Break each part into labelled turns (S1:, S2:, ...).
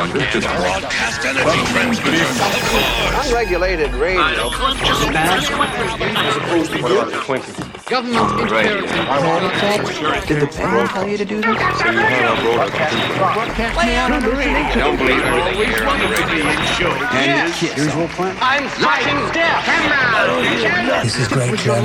S1: on campus.
S2: Broadcast energy transmitter.
S3: Unregulated radio.
S4: What about?
S5: Government interference in
S6: Did the pen tell you to do this?
S4: So you hung up broadcast.
S5: broadcast me out on the radio.
S1: Don't believe everything you hear on the radio.
S6: And kiss. Usual plan.
S3: I'm lighting death. Camera.
S6: This is great, Jim.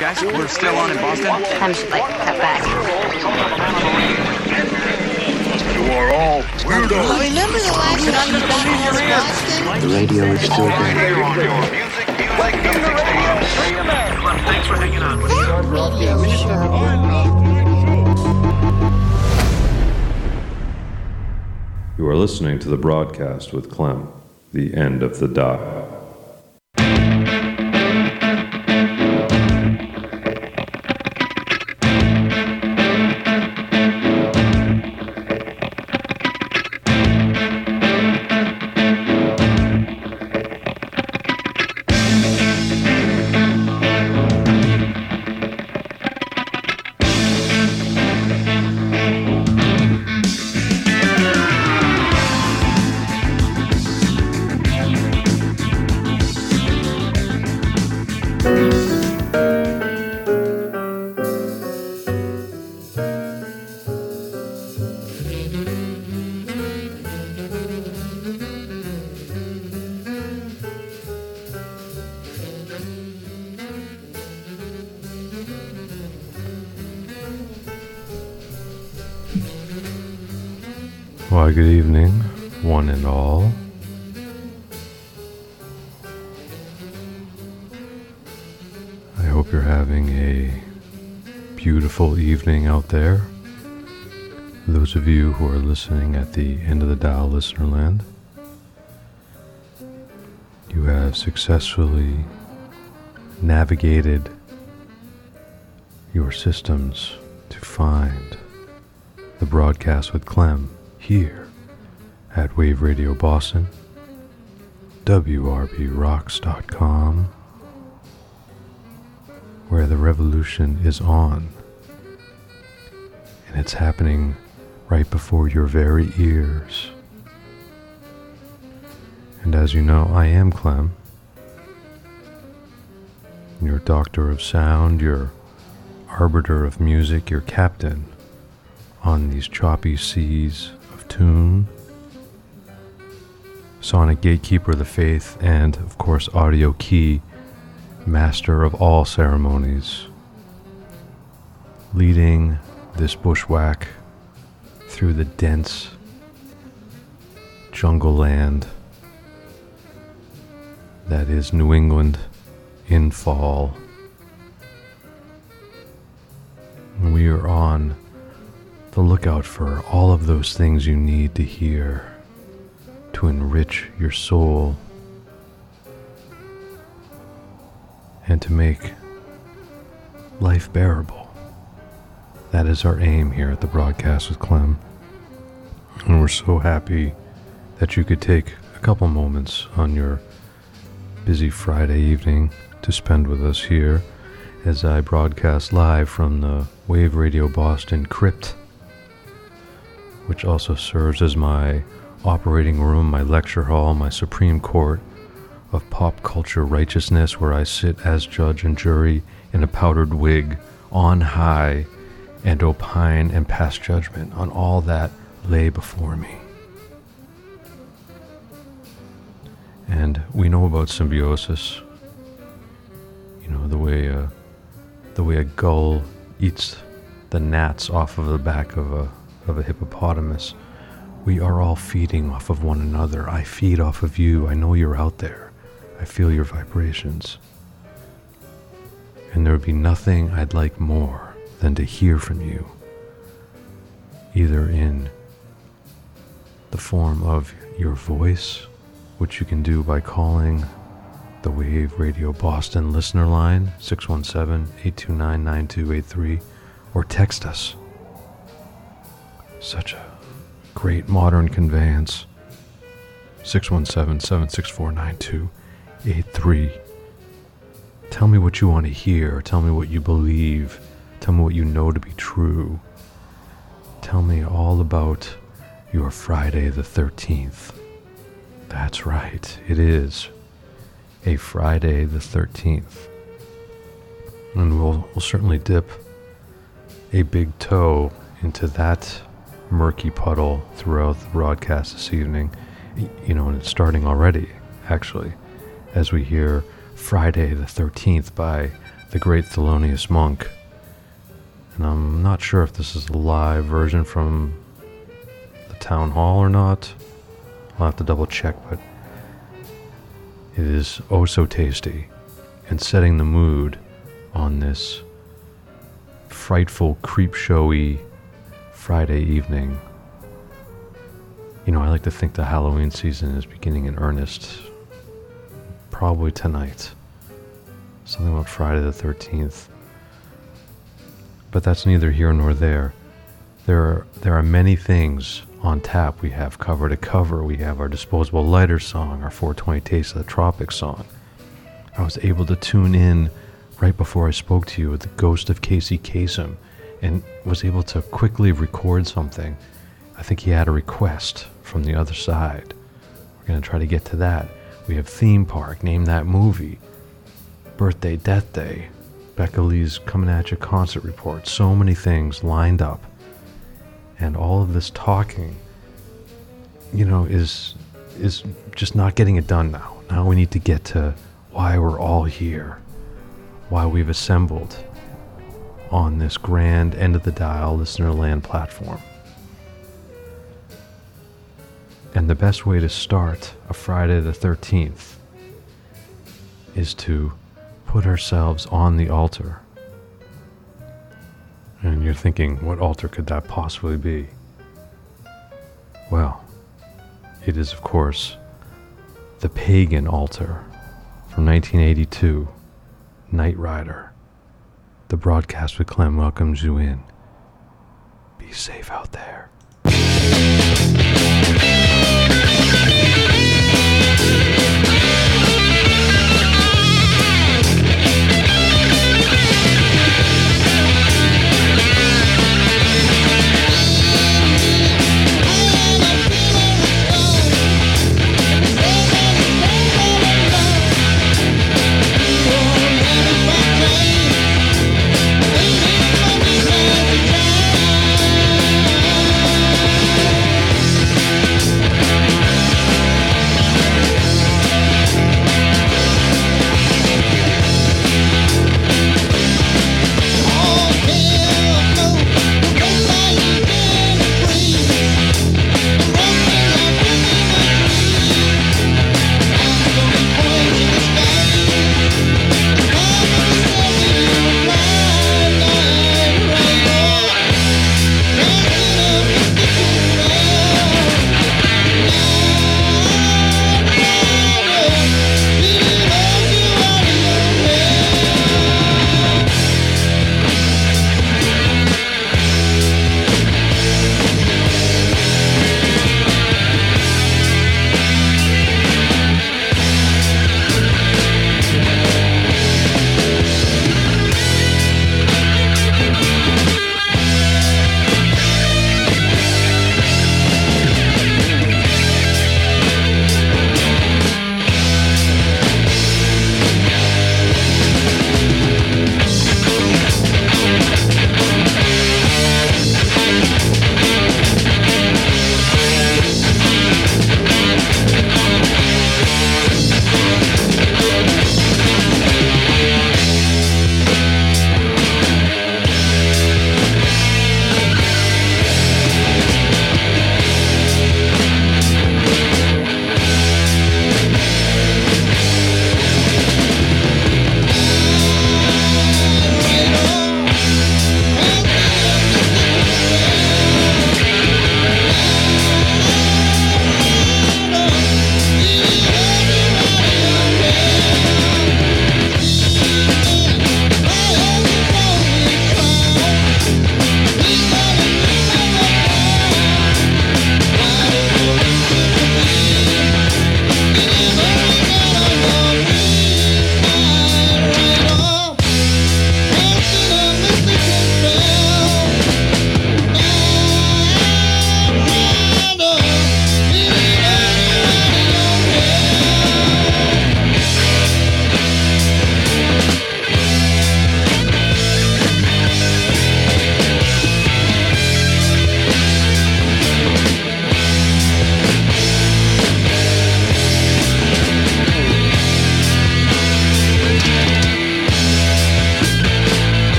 S4: Guys,
S3: we're still on in Boston.
S7: Hampshire, like, cut back.
S2: You are all weirdos.
S8: I Remember the last time you got to Boston?
S6: The radio is still there.
S2: Music you like music
S9: You are listening to the broadcast with Clem, the end of the dial. Evening out there. Those of you who are listening at the end of the dial, listener land, you have successfully navigated your systems to find the broadcast with Clem here at Wave Radio Boston, WRBRocks.com, where the revolution is on. And it's happening right before your very ears. And as you know, I am Clem, your doctor of sound, your arbiter of music, your captain on these choppy seas of tune, sonic gatekeeper of the faith, and of course, audio key, master of all ceremonies, leading this bushwhack through the dense jungle land that is New England in fall. We are on the lookout for all of those things you need to hear to enrich your soul and to make life bearable. That is our aim here at the broadcast with Clem. And we're so happy that you could take a couple moments on your busy Friday evening to spend with us here as I broadcast live from the Wave Radio Boston crypt which also serves as my operating room, my lecture hall, my Supreme Court of pop culture righteousness, where I sit as judge and jury in a powdered wig on high and opine and pass judgment on all that lay before me. And we know about symbiosis. You know, the way the way a gull eats the gnats off of the back of a, of a hippopotamus. We are all feeding off of one another. I feed off of you. I know you're out there. I feel your vibrations. And there would be nothing I'd like more than to hear from you, either in the form of your voice, which you can do by calling the Wave Radio Boston listener line 617 829 9283 or text us. Such a great modern conveyance. 617 764 9283. Tell me what you want to hear. Tell me what you believe. Tell me what you know to be true. Tell me all about your Friday the 13th. That's right, it is a Friday the 13th. And we'll, we'll certainly dip a big toe into that murky puddle throughout the broadcast this evening. You know, and it's starting already, actually, as we hear Friday the 13th by the great Thelonious Monk. And I'm not sure if this is a live version from the town hall or not. I'll have to double check, but it is oh so tasty and setting the mood on this frightful creep showy Friday evening. You know, I like to think the Halloween season is beginning in earnest. Probably tonight. Something about Friday the 13th. But that's neither here nor there. There are, there are many things on tap. We have cover to cover. We have our disposable lighter song, our 420 Taste of the Tropics song. I was able to tune in right before I spoke to you with the ghost of Casey Kasem and was able to quickly record something. I think he had a request from the other side. We're going to try to get to that. We have Theme Park, Name That Movie, Birthday, Death Day, Becca Lee's Coming At You concert report. So many things lined up. And all of this talking, you know, is is just not getting it done now. Now we need to get to why we're all here, why we've assembled on this grand end of the dial listener land platform. And the best way to start a Friday the 13th is to put ourselves on the altar. And you're thinking, what altar could that possibly be? Well, it is, of course, the pagan altar from 1982, Night Rider. The broadcast with Clem welcomes you in. Be safe out there.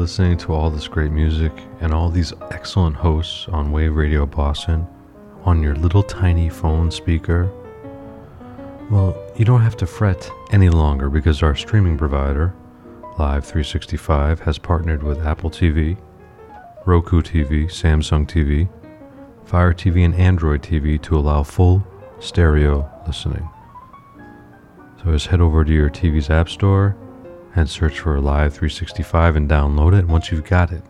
S9: Listening to all this great music and all these excellent hosts on Wave Radio Boston on your little tiny phone speaker? Well, you don't have to fret any longer because our streaming provider, Live 365, has partnered with Apple TV, Roku TV, Samsung TV, Fire TV, and Android TV to allow full stereo listening. So just head over to your TV's App Store and search for Live 365 and download it. Once you've got it,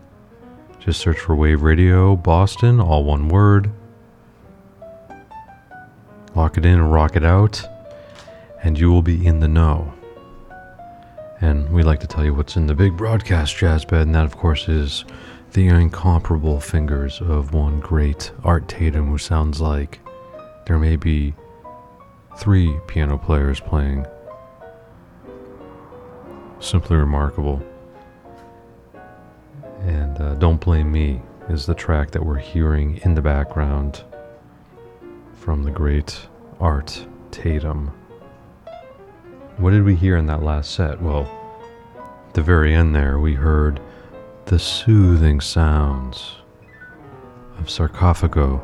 S9: just search for Wave Radio Boston, all one word. Lock it in and rock it out, and you will be in the know. And we like to tell you what's in the big broadcast jazz bed, and that, of course, is the incomparable fingers of one great Art Tatum, who sounds like there may be three piano players playing. Simply remarkable. And uh, Don't Blame Me is the track that we're hearing in the background from the great Art Tatum. What did we hear in that last set? Well, at the very end there, we heard the soothing sounds of Sarcophago,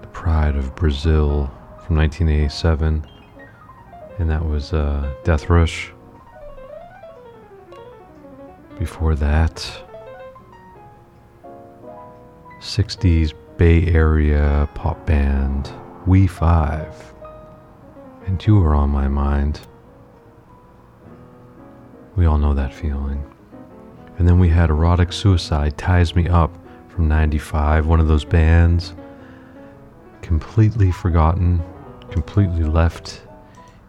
S9: the pride of Brazil from 1987, and that was uh, Death Rush. Before that, 60s Bay Area pop band We Five, and you were on my mind. We all know that feeling. And then we had Erotic Suicide Ties Me Up from 95, one of those bands completely forgotten, completely left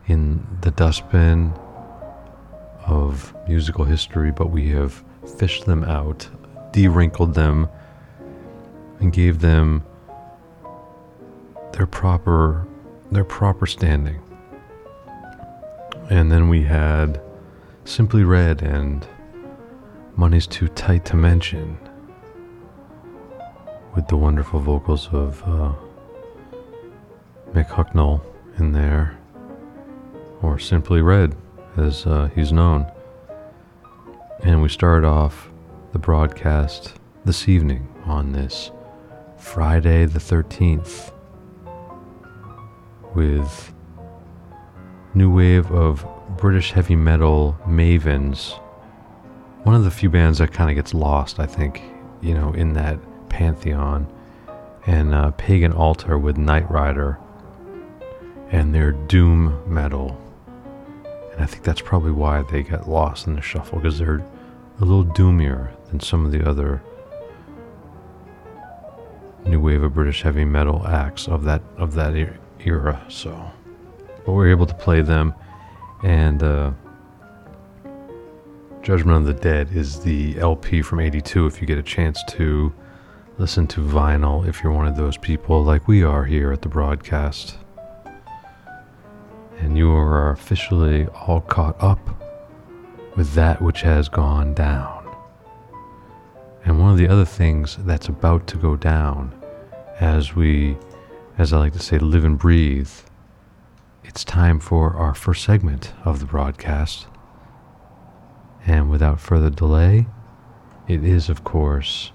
S9: in the dustbin of musical history, but we have fished them out, de-wrinkled them, and gave them their proper their proper standing. And then we had Simply Red and Money's Too Tight to Mention with the wonderful vocals of uh, Mick Hucknall in there, or Simply Red as uh, he's known. And we started off the broadcast this evening on this Friday the 13th with new wave of British heavy metal mavens. One of the few bands that kind of gets lost, I think, you know, in that pantheon. And uh, Pagan Altar with Night Rider and their doom metal. And I think that's probably why they got lost in the shuffle because they're a little doomier than some of the other new wave of British heavy metal acts of that of that era. So, but we're able to play them, and uh, Judgment of the Dead is the LP from '82. If you get a chance to listen to vinyl, if you're one of those people like we are here at the broadcast, and you are officially all caught up with that which has gone down. And one of the other things that's about to go down as we, as I like to say, live and breathe, it's time for our first segment of the broadcast. And without further delay, it is, of course,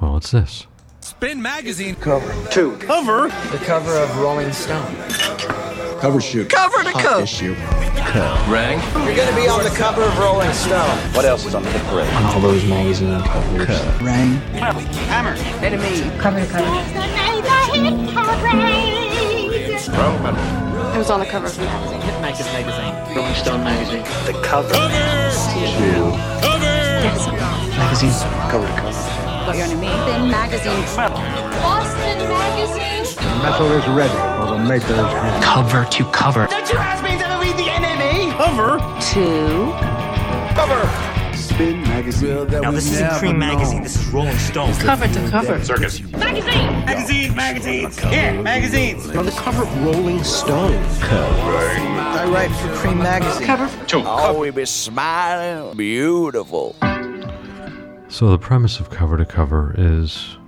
S9: well, it's this.
S10: Spin Magazine.
S11: Cover. Two.
S10: Cover.
S11: The cover of Rolling Stone.
S6: Cover shoot.
S11: Cover to cover.
S6: issue.
S10: Cover rank.
S11: You're gonna be on the cover of Rolling Stone.
S3: What else is under the parade?
S6: On all those magazine covers. Rang.
S11: Hammer. Enemy.
S7: Cover to cover.
S5: It was on the cover of the magazine.
S11: Hitmakers magazine. Rolling Stone magazine. The cover.
S6: Magazine. Cover to cover.
S5: Got your name. Spin magazine.
S7: Boston Magazine.
S6: Metal is ready for the maker's hand.
S11: Cover to cover.
S10: Don't you ask me to be the enemy. Cover.
S5: Two.
S10: Cover.
S6: Spin magazine.
S10: Now this isn't Creem Magazine. This is Rolling Stone.
S5: Cover to cover.
S2: Circus.
S10: Magazine. Magazines. Yeah, magazines.
S11: On the cover of Rolling Stone. I write for Creem Magazine.
S5: Cover. To. cover.
S11: Oh, we be smiling. Beautiful.
S9: So, the premise of cover to cover is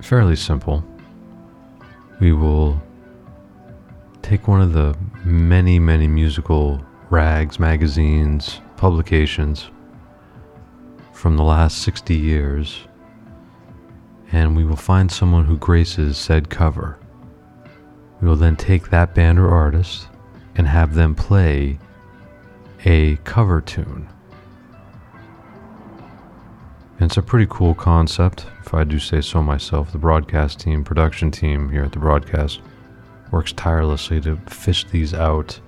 S9: fairly simple. We will take one of the many, many musical rags, magazines, publications from the last 60 years, and we will find someone who graces said cover. We will then take that band or artist and have them play a cover tune. It's a pretty cool concept, if I do say so myself. The broadcast team, production team here at the broadcast works tirelessly to fish these out.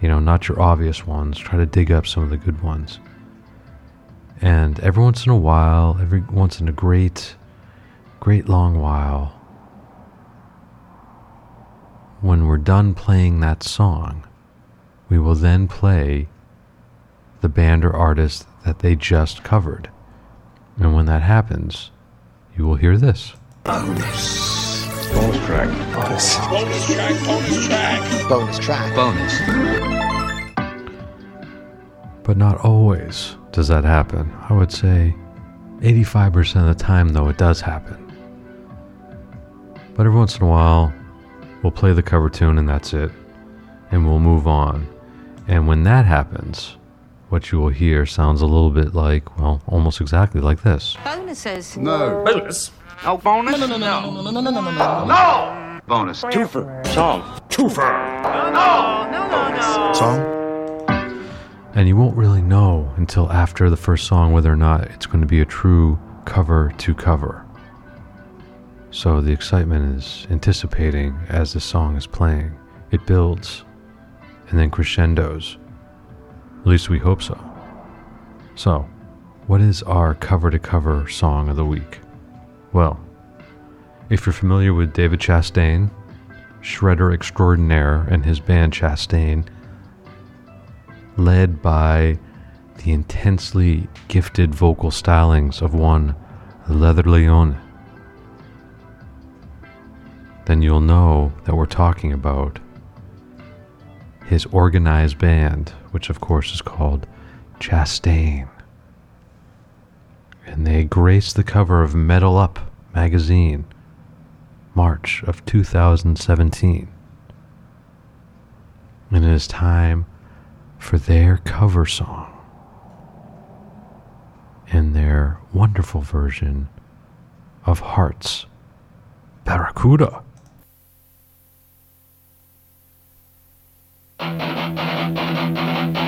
S9: You know, not your obvious ones, try to dig up some of the good ones. And every once in a while, every once in a great, great long while, when we're done playing that song, we will then play the band or artist that they just covered. And when that happens, you will hear this.
S6: Bonus. Bonus track. Bonus.
S2: Bonus track, bonus track.
S11: Bonus track.
S6: Bonus.
S9: But not always does that happen. I would say 85% of the time, though, it does happen. But every once in a while, we'll play the cover tune and that's it. And we'll move on. And when that happens, what you will hear sounds a little bit like, well, almost exactly like this.
S5: Bonuses.
S6: No.
S2: Bonus. No bonus? No, no, no, no, no, no, no, no, no. No. No. Bonus.
S10: Twofer. Song.
S2: Twofer. No, no, no, no.
S6: Song?
S9: And you won't really know until after the first song whether or not it's going to be a true cover to cover. So the excitement is anticipating as the song is playing. It builds and then crescendos. At least we hope so. So, what is our cover to cover song of the week? Well, if you're familiar with David Chastain, shredder extraordinaire, and his band Chastain, led by the intensely gifted vocal stylings of one Leather Leone, then you'll know that we're talking about his organized band, which of course is called Chastain. And they graced the cover of Metal Up magazine, March of 2017. And it is time for their cover song and their wonderful version of Hearts Barracuda.
S12: Thank you.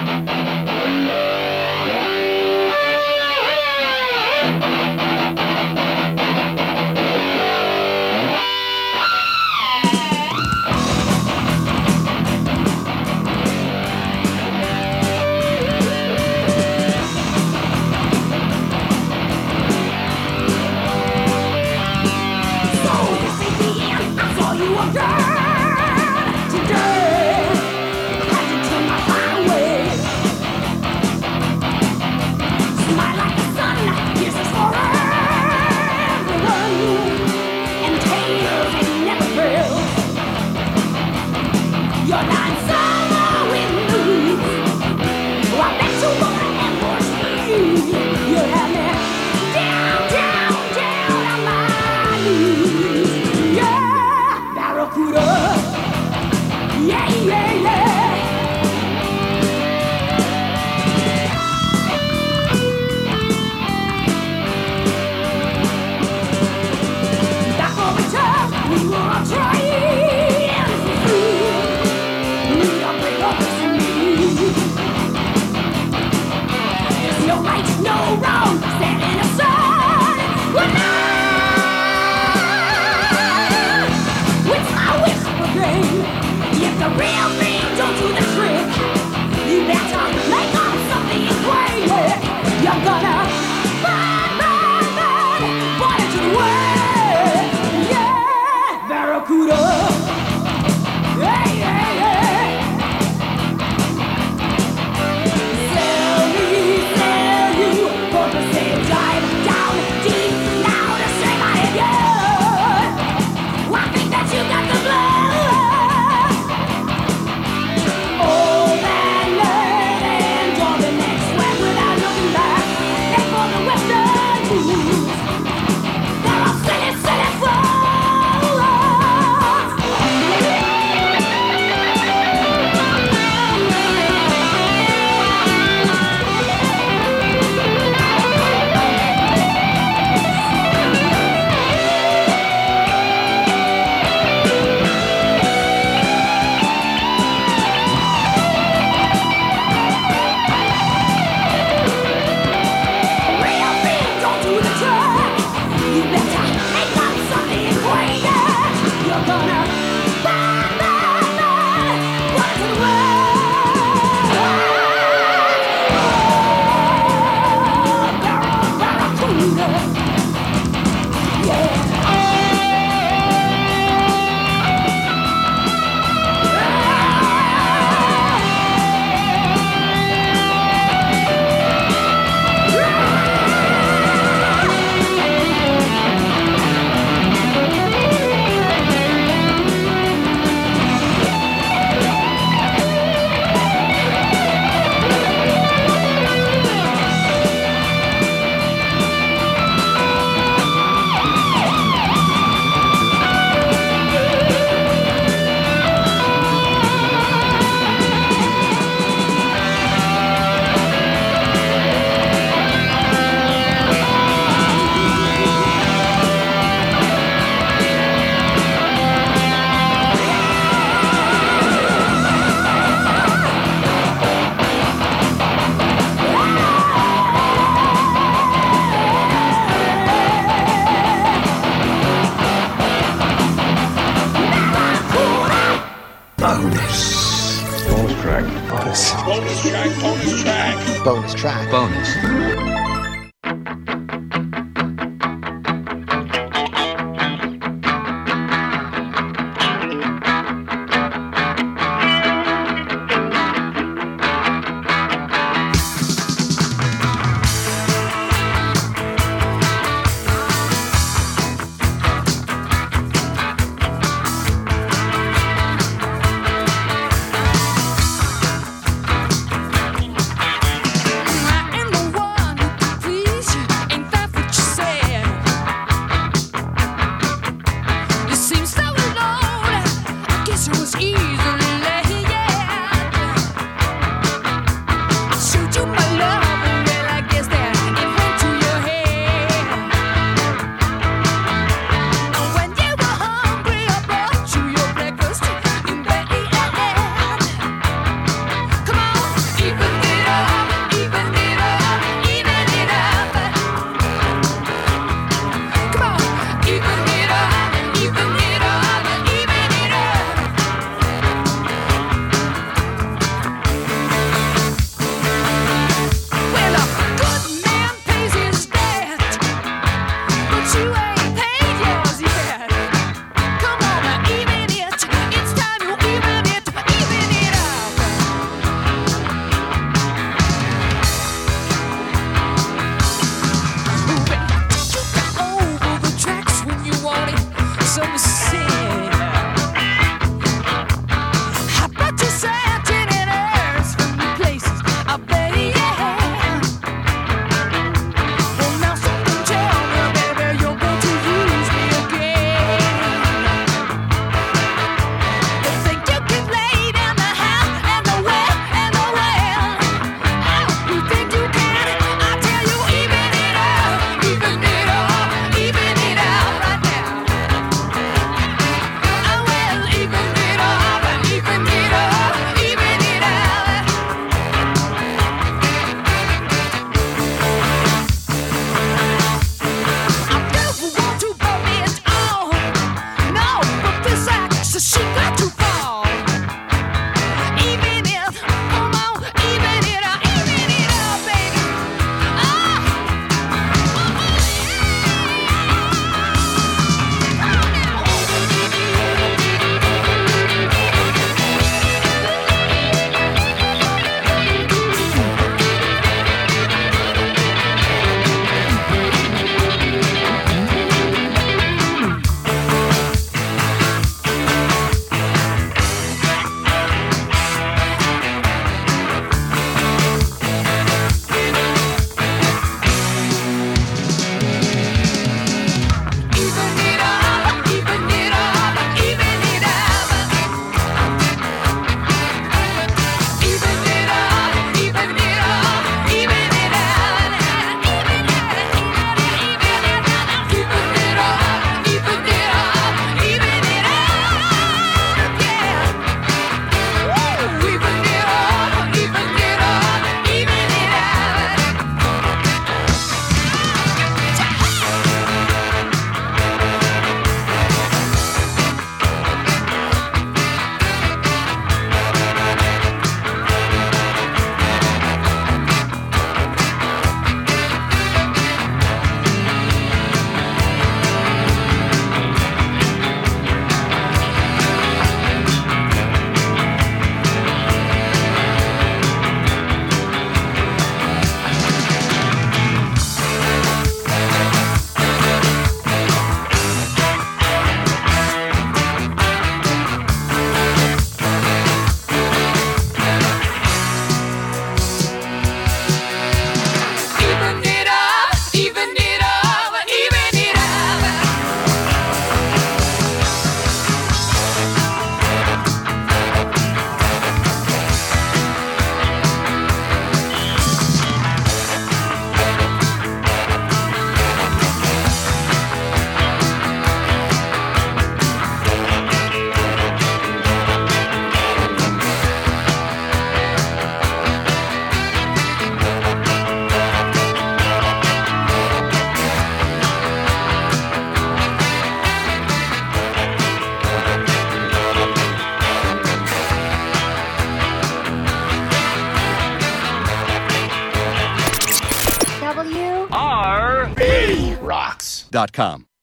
S9: wave.com.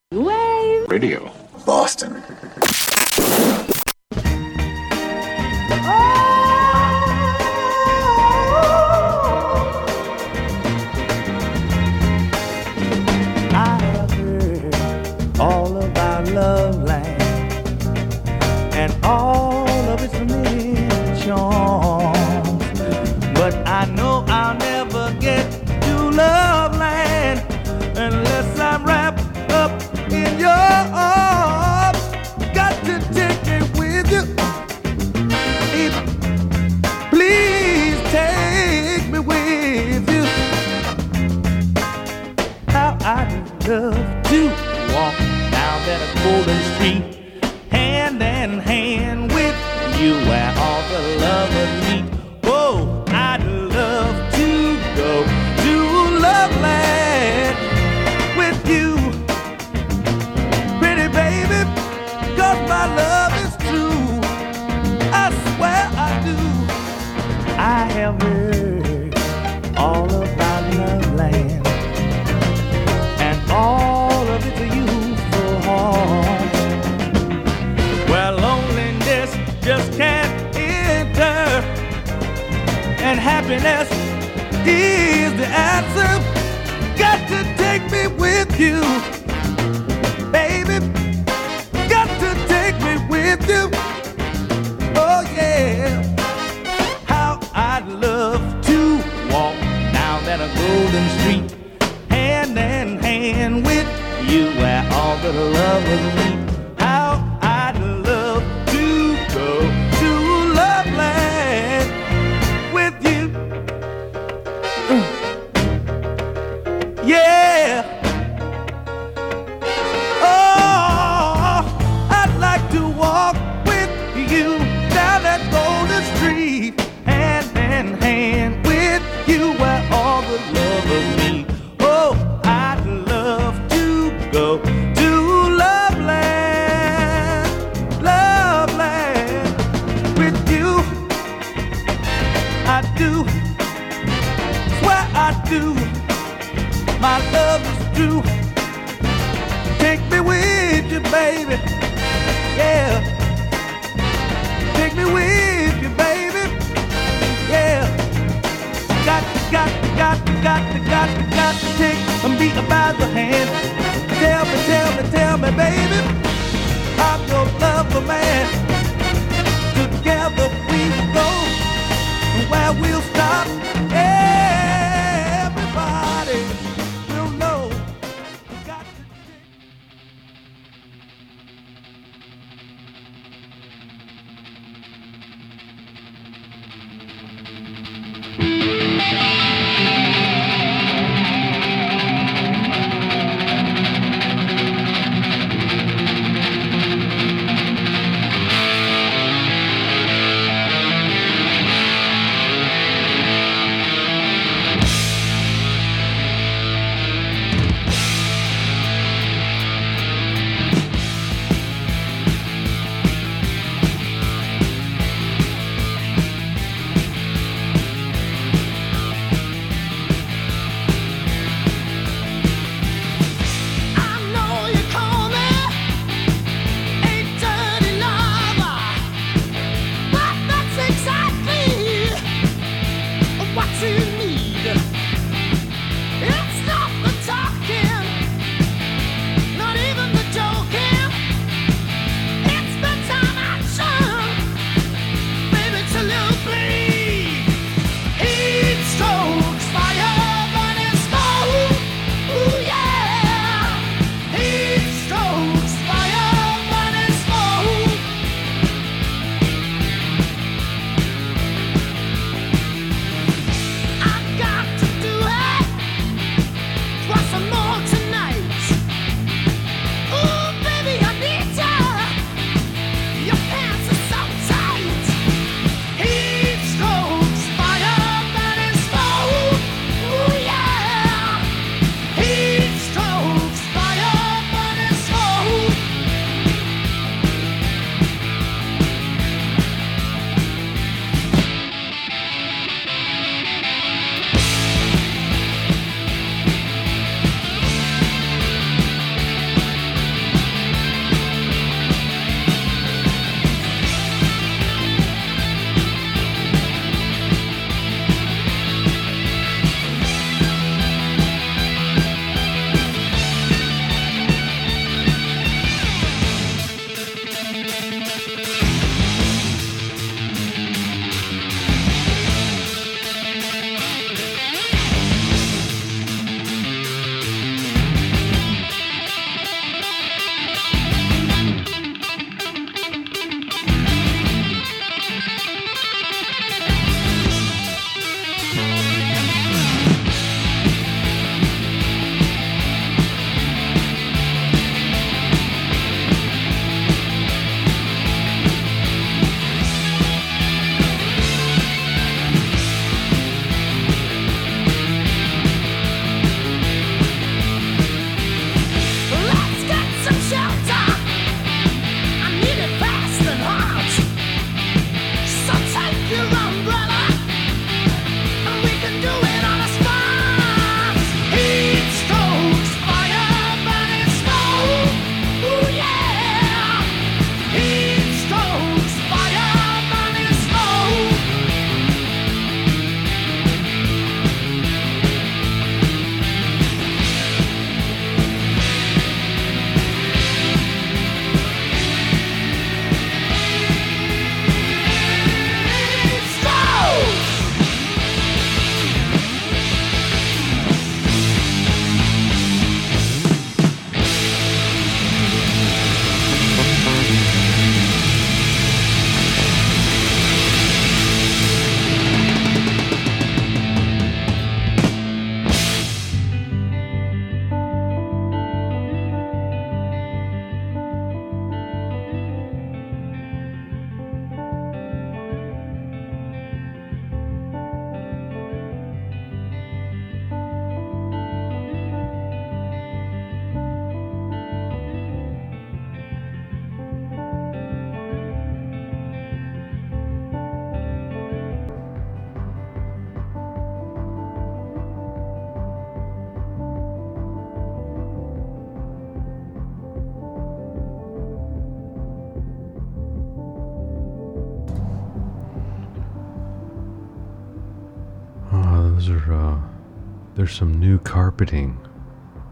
S9: there's some new carpeting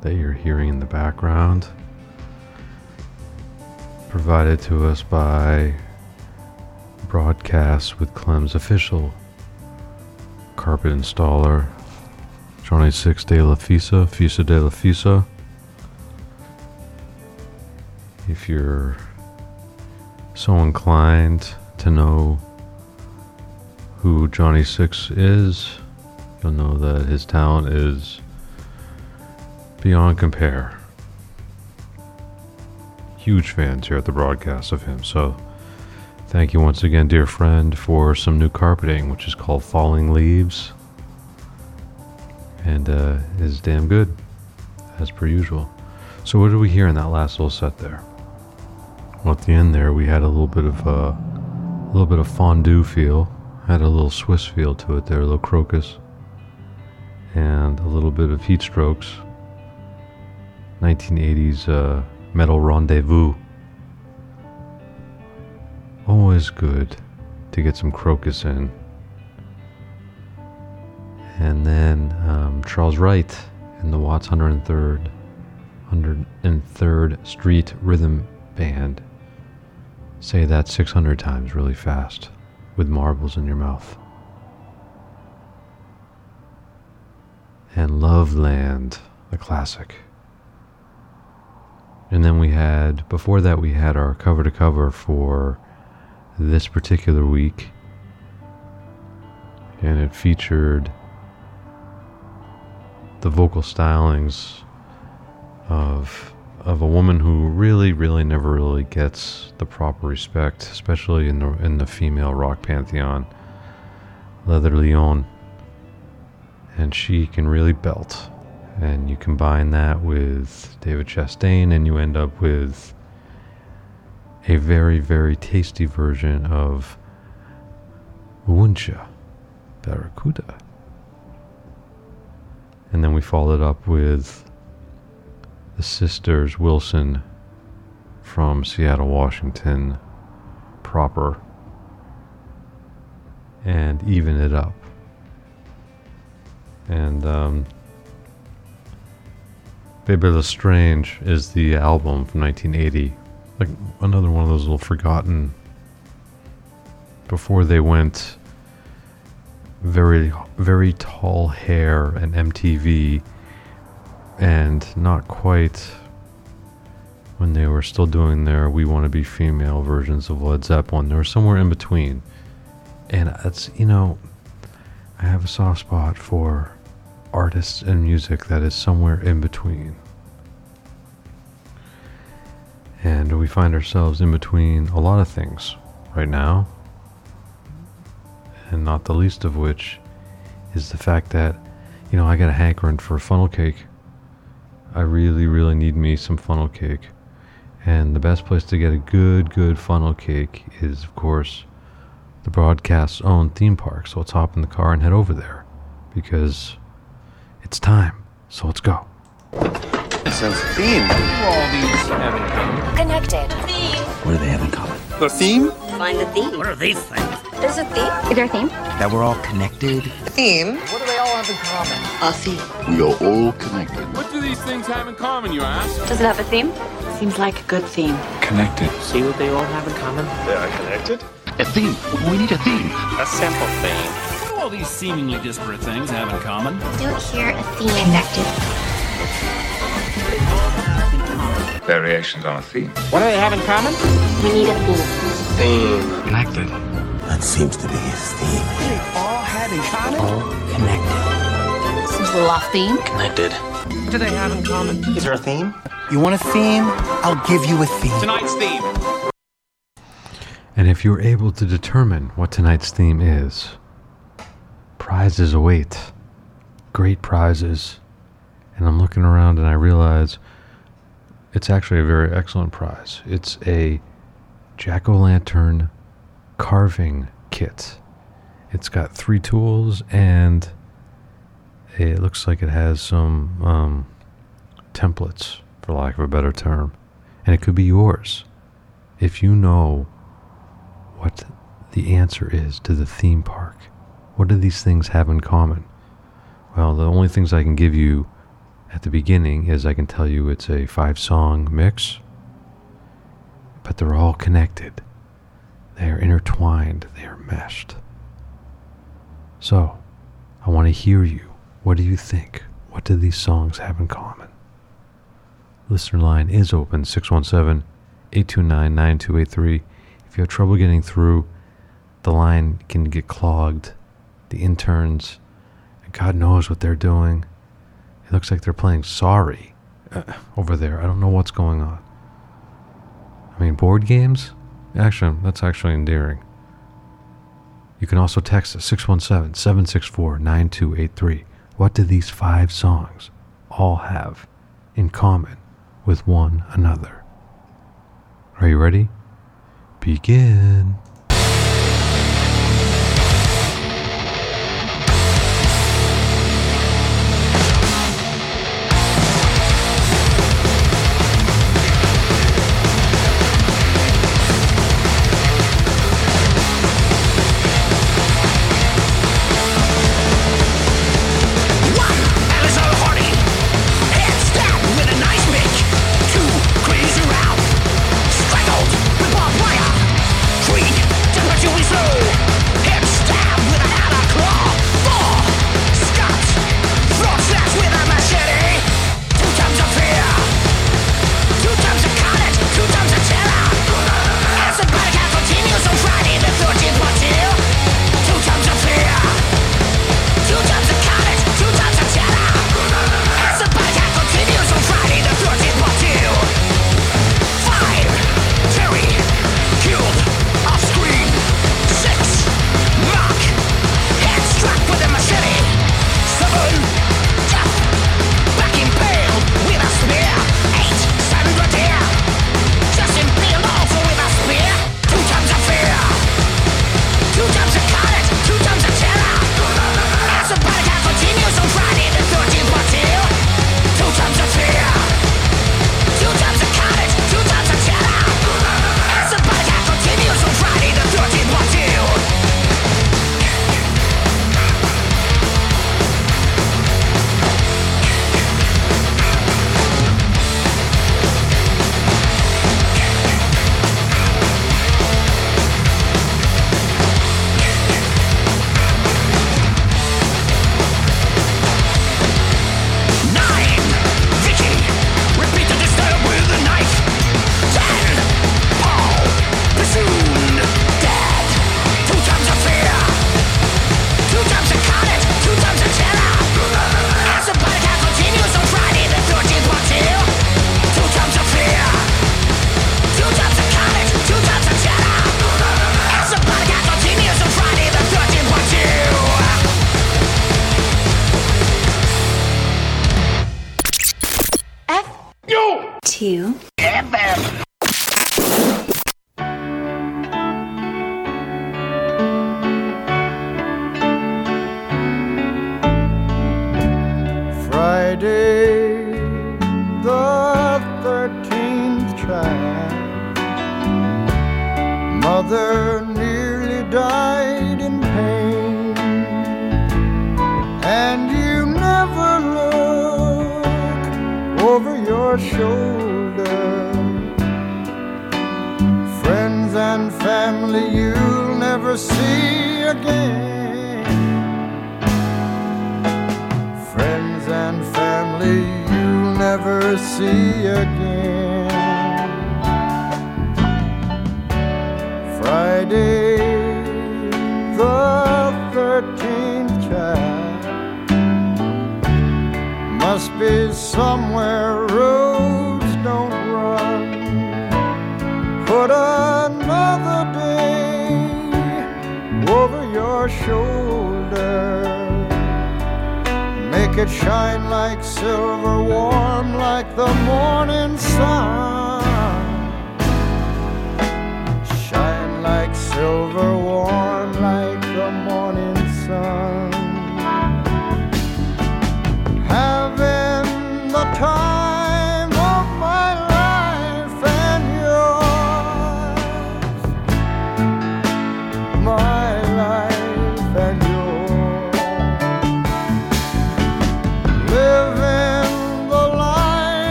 S9: that you're hearing in the background. Provided to us by Broadcast with Clem's official carpet installer, Johnny Six de la Fisa, Fisa de la Fisa. If you're so inclined to know who Johnny Six is, you'll know that his talent is beyond compare. Huge fans here at the broadcast of him, so thank you once again, dear friend, for some new carpeting, which is called Falling Leaves, and uh, is damn good, as per usual. So, what did we hear in that last little set there? Well, at the end there, we had a little bit of uh, a little bit of fondue feel, had a little Swiss feel to it there, a little Krokus, and a little bit of Heatstrokes. 1980s uh, metal rendezvous. Always good to get some Krokus in. And then um, Charles Wright and the Watts 103rd 103rd Street Rhythm Band. Say that 600 times really fast with marbles in your mouth. And Loveland, the classic. And then we had, before that, we had our cover to cover for this particular week. And it featured the vocal stylings of of a woman who really, really never really gets the proper respect, especially in the in the female rock pantheon. Leather Leone, and she can really belt. And you combine that with David Chastain, and you end up with a very, very tasty version of Wuncha Barracuda. And then we followed up with the sisters Wilson from Seattle, Washington proper, and even it up. And um, Bebe le Strange is the album from 1980. Like another one of those little forgotten. Before they went very, very tall hair and MTV, and not quite when they were still doing their We Want to Be Female versions of Led Zeppelin. They were somewhere in between. And it's, you know, I have a soft spot for artists and music that is somewhere in between. And we find ourselves in between a lot of things right now. And not the least of which is the fact that, you know, I got a hankering for funnel cake. I really, really need me some funnel cake. And the best place to get a good, good funnel cake is, of course, the broadcast's own theme park. So let's hop in the car and head over there because it's time. So let's go.
S3: Sense of theme.
S4: What do all these have in common?
S5: Connected.
S3: What do they have in common?
S10: The theme?
S5: Find the theme.
S4: What are these things?
S5: There's a theme. Is there a theme?
S3: That we're all connected.
S8: Theme.
S4: What do they all have in common?
S8: A theme.
S1: We are all connected.
S10: What do these things have in common, you ask?
S5: Does it have a theme?
S8: Seems like a good theme.
S3: Connected.
S4: See what they all have in common?
S6: They are connected?
S3: A theme. We need a theme.
S4: A simple theme.
S10: What do all these seemingly disparate things have in common?
S5: Don't hear a theme. Connected.
S2: Variations on a theme.
S4: What do they have in common?
S5: We need a theme.
S4: Theme.
S3: Connected.
S11: That seems to be his theme.
S12: They all have in common.
S3: All connected.
S8: Seems a little off theme.
S3: Connected.
S4: What do they have in common?
S11: Is there a theme?
S12: You want a theme? I'll give you a theme.
S10: Tonight's theme.
S9: And if you're able to determine what tonight's theme is, prizes await. Great prizes. And I'm looking around and I realize it's actually a very excellent prize. It's a jack o' lantern carving kit. It's got three tools and it looks like it has some um, templates, for lack of a better term. And it could be yours if you know what the answer is to the theme park. What do these things have in common?
S13: Well, the only things I can give you at the beginning is I can tell you it's a five song mix, but they're all connected. They are intertwined, they are meshed. So, I want to hear you. What do you think? What do these songs have in common? Listener line is open 617 829 9283. If you have trouble getting through, the line can get clogged. The interns, God knows what they're doing. It looks like they're playing Sorry uh, over there. I don't know what's going on. I mean, board games? Actually, that's actually endearing. You can also text us 617 764 9283. What do these five songs all have in common with one another? Are you ready? Begin.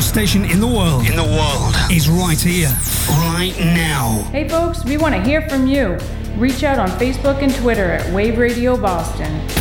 S14: station in the world. In the world. Is right here, right now.
S15: Hey, folks, we want to hear from you. Reach out on Facebook and Twitter at Wave Radio Boston.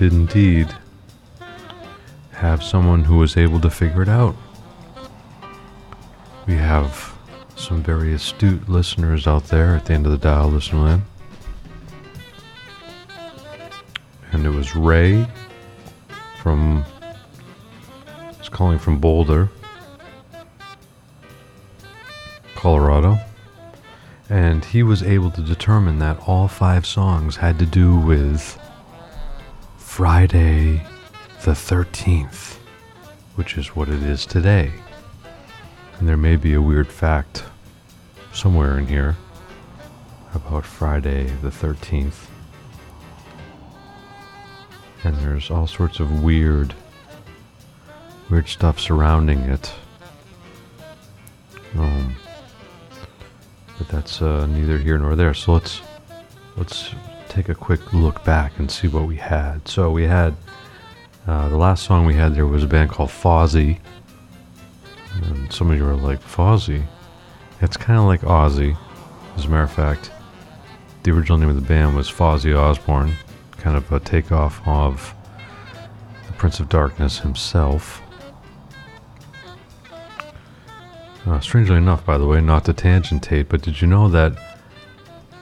S9: Did indeed have someone who was able to figure it out. We have some very astute listeners out there at the end of the dial listening in. And it was Ray from, he's calling from Boulder, Colorado. And he was able to determine that all five songs had to do with Friday the 13th, which is what it is today. And there may be a weird fact somewhere in here about Friday the 13th. And there's all sorts of weird, weird stuff surrounding it. Um, but that's uh, neither here nor there. So let's let's take a quick look back and see what we had. So we had uh, the last song we had there was a band called Fozzy. And some of you are like, Fozzy? It's kind of like Ozzy. As a matter of fact, the original name of the band was Fozzy Osbourne, kind of a takeoff of the Prince of Darkness himself. Uh, strangely enough, by the way, not to tangentate, but did you know that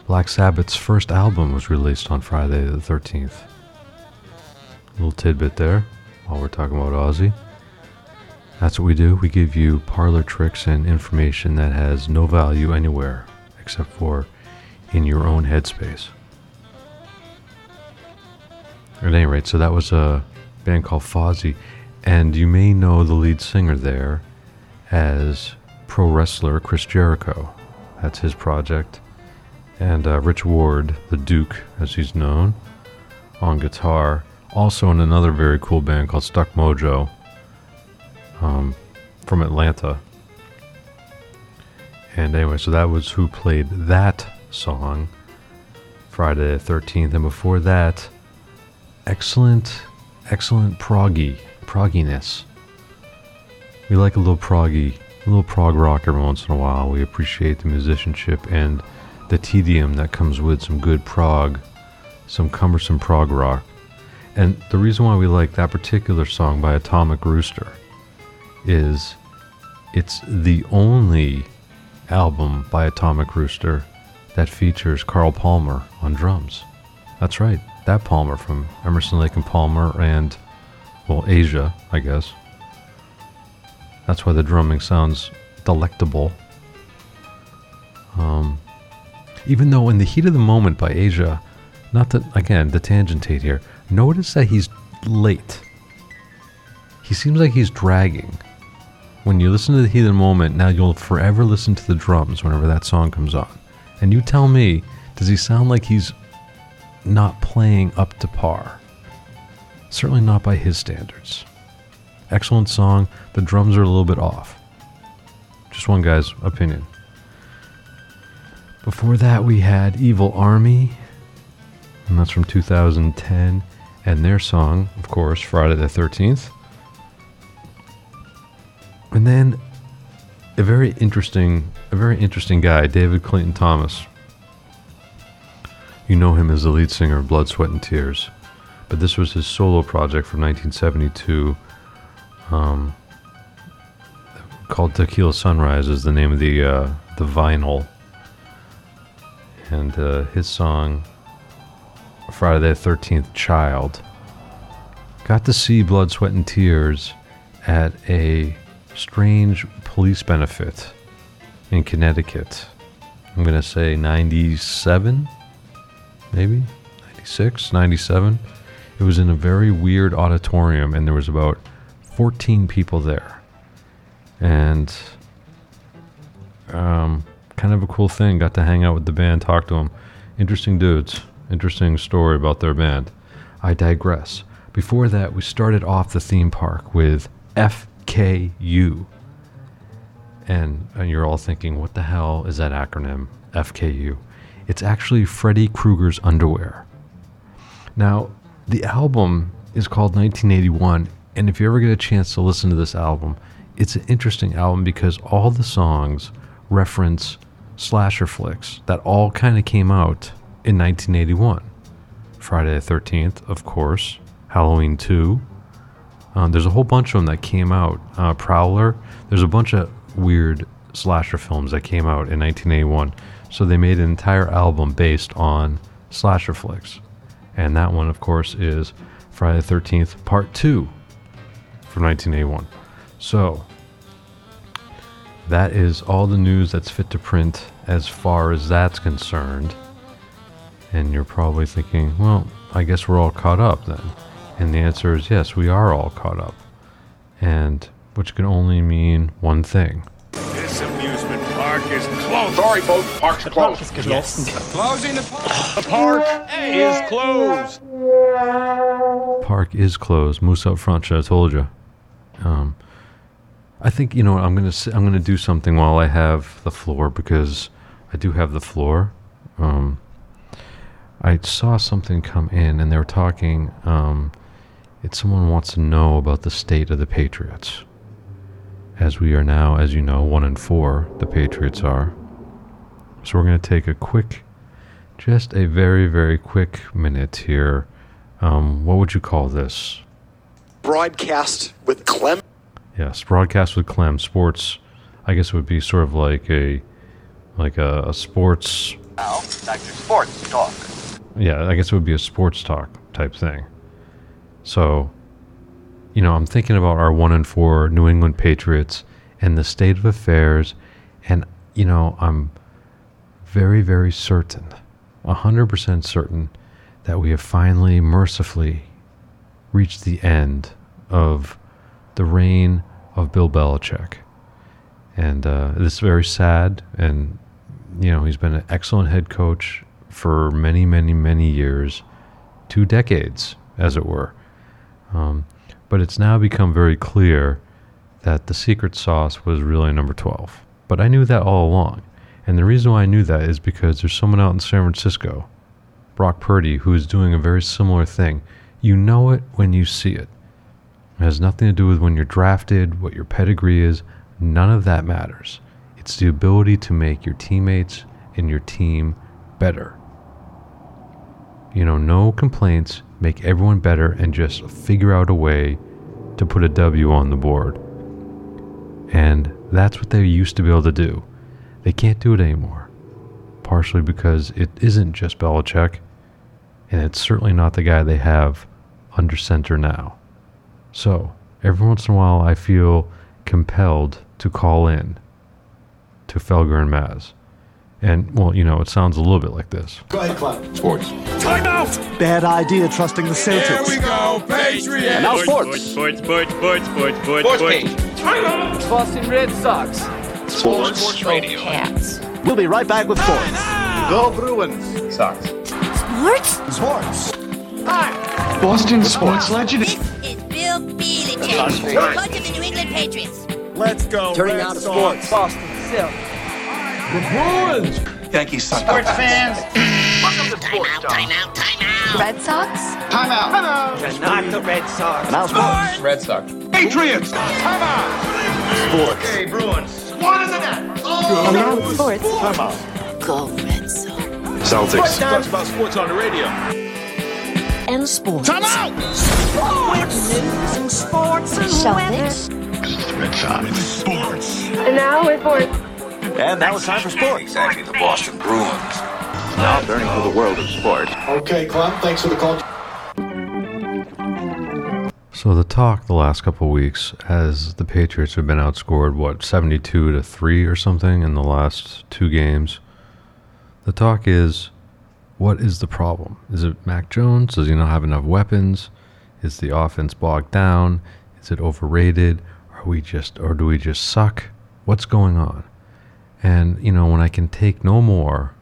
S9: Black Sabbath's first album was released on Friday the 13th? Little tidbit there while we're talking about Ozzy. That's what we do. We give you parlor tricks and information that has no value anywhere except for in your own headspace. At any rate, so that was a band called Fozzy, and you may know the lead singer there as pro wrestler Chris Jericho. That's his project. And uh, Rich Ward, the Duke, as he's known, on guitar. Also in another very cool band called Stuck Mojo um, from Atlanta. And anyway, so that was who played that song Friday the 13th. And before that, excellent, excellent proggy, progginess. We like a little proggy, a little prog rock every once in a while. We appreciate the musicianship and the tedium that comes with some good prog, some cumbersome prog rock. And the reason why we like that particular song by Atomic Rooster is it's the only album by Atomic Rooster that features Carl Palmer on drums. That's right, that Palmer from Emerson, Lake and Palmer and, well, Asia, I guess. That's why the drumming sounds delectable. Um, even though in the heat of the moment by Asia, not that again the tangentate here, notice that he's late. He seems like he's dragging. When you listen to the heat of the moment, now you'll forever listen to the drums whenever that song comes on. And you tell me, does he sound like he's not playing up to par? Certainly not by his standards. Excellent song. The drums are a little bit off. Just one guy's opinion. Before that, we had Evil Army, and that's from 2010, and their song, of course, Friday the 13th. And then a very interesting, a very interesting guy, David Clayton Thomas. You know him as the lead singer of Blood, Sweat, and Tears, but this was his solo project from 1972, um, called Tequila Sunrise is the name of the uh, the vinyl, and uh, his song Friday the 13th Child. Got to see Blood, Sweat, and Tears at a strange police benefit in Connecticut. I'm going to say 97, maybe 96, 97. It was in a very weird auditorium, and there was about 14 people there. And um, kind of a cool thing. Got to hang out with the band, talk to them. Interesting dudes. Interesting story about their band. I digress. Before that, we started off the theme park with FKU. And, and you're all thinking, what the hell is that acronym, FKU? It's actually Freddy Krueger's Underwear. Now, the album is called 1981, and if you ever get a chance to listen to this album, it's an interesting album because all the songs reference slasher flicks that all kind of came out in 1981. Friday the 13th, of course, Halloween 2. Um, there's a whole bunch of them that came out. Uh, Prowler. There's a bunch of weird slasher films that came out in 1981. So they made an entire album based on slasher flicks. And that one, of course, is Friday the 13th, Part 2 from 1981. So that is all the news that's fit to print as far as that's concerned. And you're probably thinking, well, I guess we're all caught up then. And the answer is yes, we are all caught up. And which can only mean one thing.
S16: This amusement park is closed. Sorry, folks. Park's closed. Closing the park. The park is closed.
S9: Park is closed. Moose up front, should I told you. Um, I think you know I'm gonna I'm gonna do something while I have the floor because I do have the floor. Um, I saw something come in and they were talking. Um, it's someone wants to know about the state of the Patriots, as we are now, as you know, one and four. The Patriots are. So we're gonna take a quick, just a very very quick minute here. Um, what would you call this?
S17: Broadcast with Clem.
S9: Yes, broadcast with Clem Sports. I guess it would be sort of like a like a, a sports.
S17: Now, back to sports talk.
S9: Yeah, I guess it would be a sports talk type thing. So, you know, I'm thinking about our one and four New England Patriots and the state of affairs, and you know, I'm very, very certain, hundred percent certain, that we have finally, mercifully, reached the end of the reign of Bill Belichick. And uh, this is very sad. And, you know, he's been an excellent head coach for many, many, many years, two decades, as it were. Um, but it's now become very clear that the secret sauce was really number 12. But I knew that all along. And the reason why I knew that is because there's someone out in San Francisco, Brock Purdy, who is doing a very similar thing. You know it when you see it. It has nothing to do with when you're drafted, what your pedigree is. None of that matters. It's the ability to make your teammates and your team better. You know, no complaints, make everyone better, and just figure out a way to put a W on the board. And that's what they used to be able to do. They can't do it anymore. Partially because it isn't just Belichick, and it's certainly not the guy they have under center now. So, every once in a while, I feel compelled to call in to Felger and Maz. And, well, you know, it sounds a little bit like this.
S17: Go ahead, Clem.
S16: Sports. Time out.
S18: Bad idea trusting the Celtics.
S16: Here we go, Patriots.
S18: And now sports.
S19: Sports, sports, sports, sports, sports,
S16: Sports
S19: sports.
S16: page. Time out.
S12: Boston Red Sox.
S16: Sports, sports radio.
S12: Cats.
S18: We'll be right back with sports.
S17: Go Bruins.
S16: Sox.
S5: Sports?
S17: Sports.
S12: Hi.
S18: Boston sports legend.
S5: This is Bill Belichick,
S16: That's right.
S5: coach of the New England Patriots.
S17: Let's go.
S18: Turning
S17: Red
S18: out to sports.
S12: Boston Silk.
S17: Yankees suck.
S12: Sports fans.
S5: Time out, time out, time out.
S8: Red Sox?
S17: Time out.
S12: You're not the Red Sox.
S18: Now sports.
S16: Red Sox. Patriots. Time out.
S18: Sports.
S16: Okay, Bruins.
S17: One in the net.
S8: And oh, now sports.
S18: Time out.
S5: Go Red Sox.
S18: Celtics.
S16: Talks about sports on the radio.
S8: And sports.
S17: Time out.
S8: Celtics.
S1: Red Sox. Sports.
S8: And now with sports.
S18: And now it's time for sports.
S2: Exactly, the Boston Bruins. Now turning to the world of sports.
S17: Okay, Clem. Thanks for the call.
S9: So the talk the last couple of weeks, as the Patriots have been outscored, what seventy-two to three or something in the last two games. The talk is, what is the problem? Is it Mac Jones? Does he not have enough weapons? Is the offense bogged down? Is it overrated? Are we just, or do we just suck? What's going on? And you know, when I can take no more,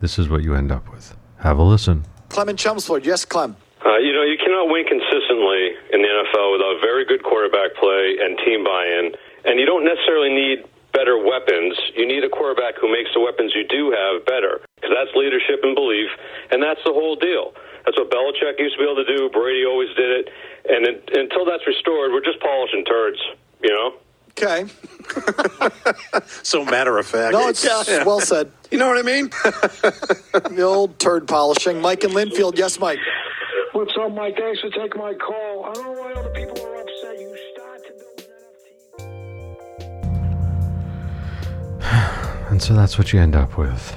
S9: this is what you end up with. Have a listen.
S17: Clem in Chelmsford. Yes, Clem.
S20: Uh, you know, you cannot win consistently in the NFL without very good quarterback play and team buy-in. And you don't necessarily need better weapons. You need a quarterback who makes the weapons you do have better. Because that's leadership and belief, and that's the whole deal. That's what Belichick used to be able to do. Brady always did it. And it, until that's restored, we're just polishing turds, you know?
S17: Okay.
S18: So matter of fact.
S17: No, it's
S18: Yeah.
S17: well said.
S18: You know what I mean?
S17: The old turd polishing. Mike and Lynnfield. Yes, Mike.
S16: What's up, Mike? Thanks for taking my call. I don't know why other people
S9: And so that's what you end up with.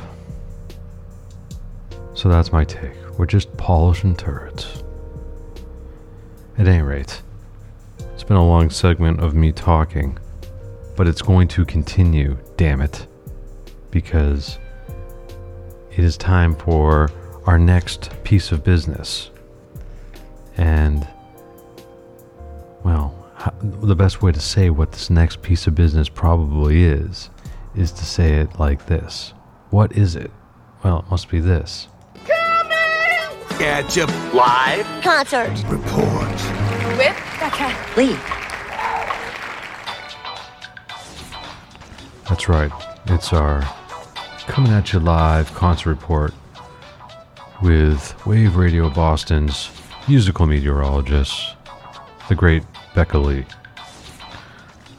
S9: So that's my take. We're just polishing turds. At any rate, it's been a long segment of me talking, but it's going to continue, damn it, because it is time for our next piece of business. And, well, the best way to say what this next piece of business probably is, is to say it like this. What is it? Well, it must be this.
S21: Catch up live.
S8: Concert.
S21: Report.
S8: With Becca. Lee.
S9: That's right. It's our coming at you live concert report with Wave Radio Boston's musical meteorologist, the great Becca Lee.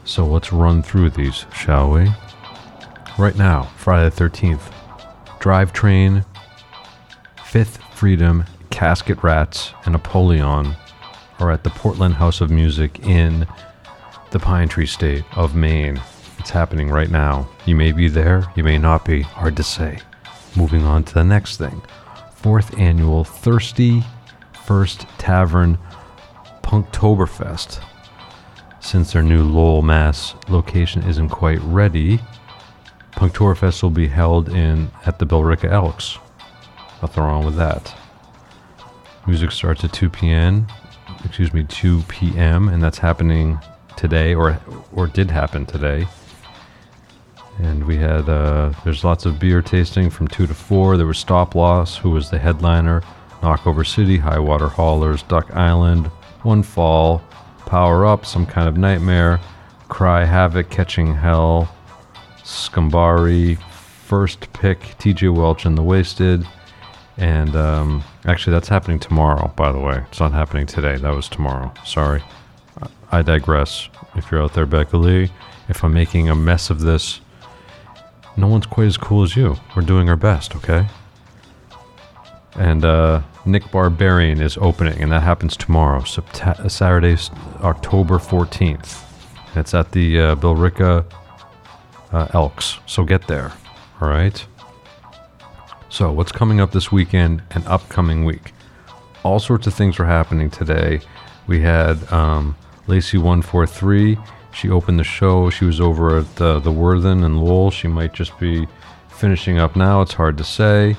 S9: So let's run through these, shall we? Right now, Friday the 13th, Drivetrain, Fifth Freedom, Casket Rats, and Apollyon are at the Portland House of Music in the Pine Tree State of Maine. It's happening right now. You may be there, you may not be. Hard to say. Moving on to the next thing. Fourth annual Thirsty First Tavern Punktoberfest. Since their new Lowell, Mass location isn't quite ready, Punktoberfest will be held in at the Billerica Elks. Nothing wrong with that. Music starts at 2 p.m. Excuse me, 2 p.m. and that's happening today, or or did happen today. And we had uh, there's lots of beer tasting from two to four. There was Stop Loss, who was the headliner. Knockover City, High Water Haulers, Duck Island, One Fall, Power Up, Some Kind of Nightmare, Cry Havoc, Catching Hell, Scambari, First Pick, TJ Welch and the Wasted. And um, actually, that's happening tomorrow, by the way. It's not happening today. That was tomorrow. Sorry. I digress. If you're out there, Becca Lee, if I'm making a mess of this, no one's quite as cool as you. We're doing our best, okay? And uh, Nick Barbarian is opening, and that happens tomorrow, Saturday, October 14th. It's at the uh, Billerica uh, Elks, so get there, all right? So, what's coming up this weekend and upcoming week? All sorts of things were happening today. We had um, Lacey143. She opened the show. She was over at the Worthen and Lowell. She might just be finishing up now. It's hard to say.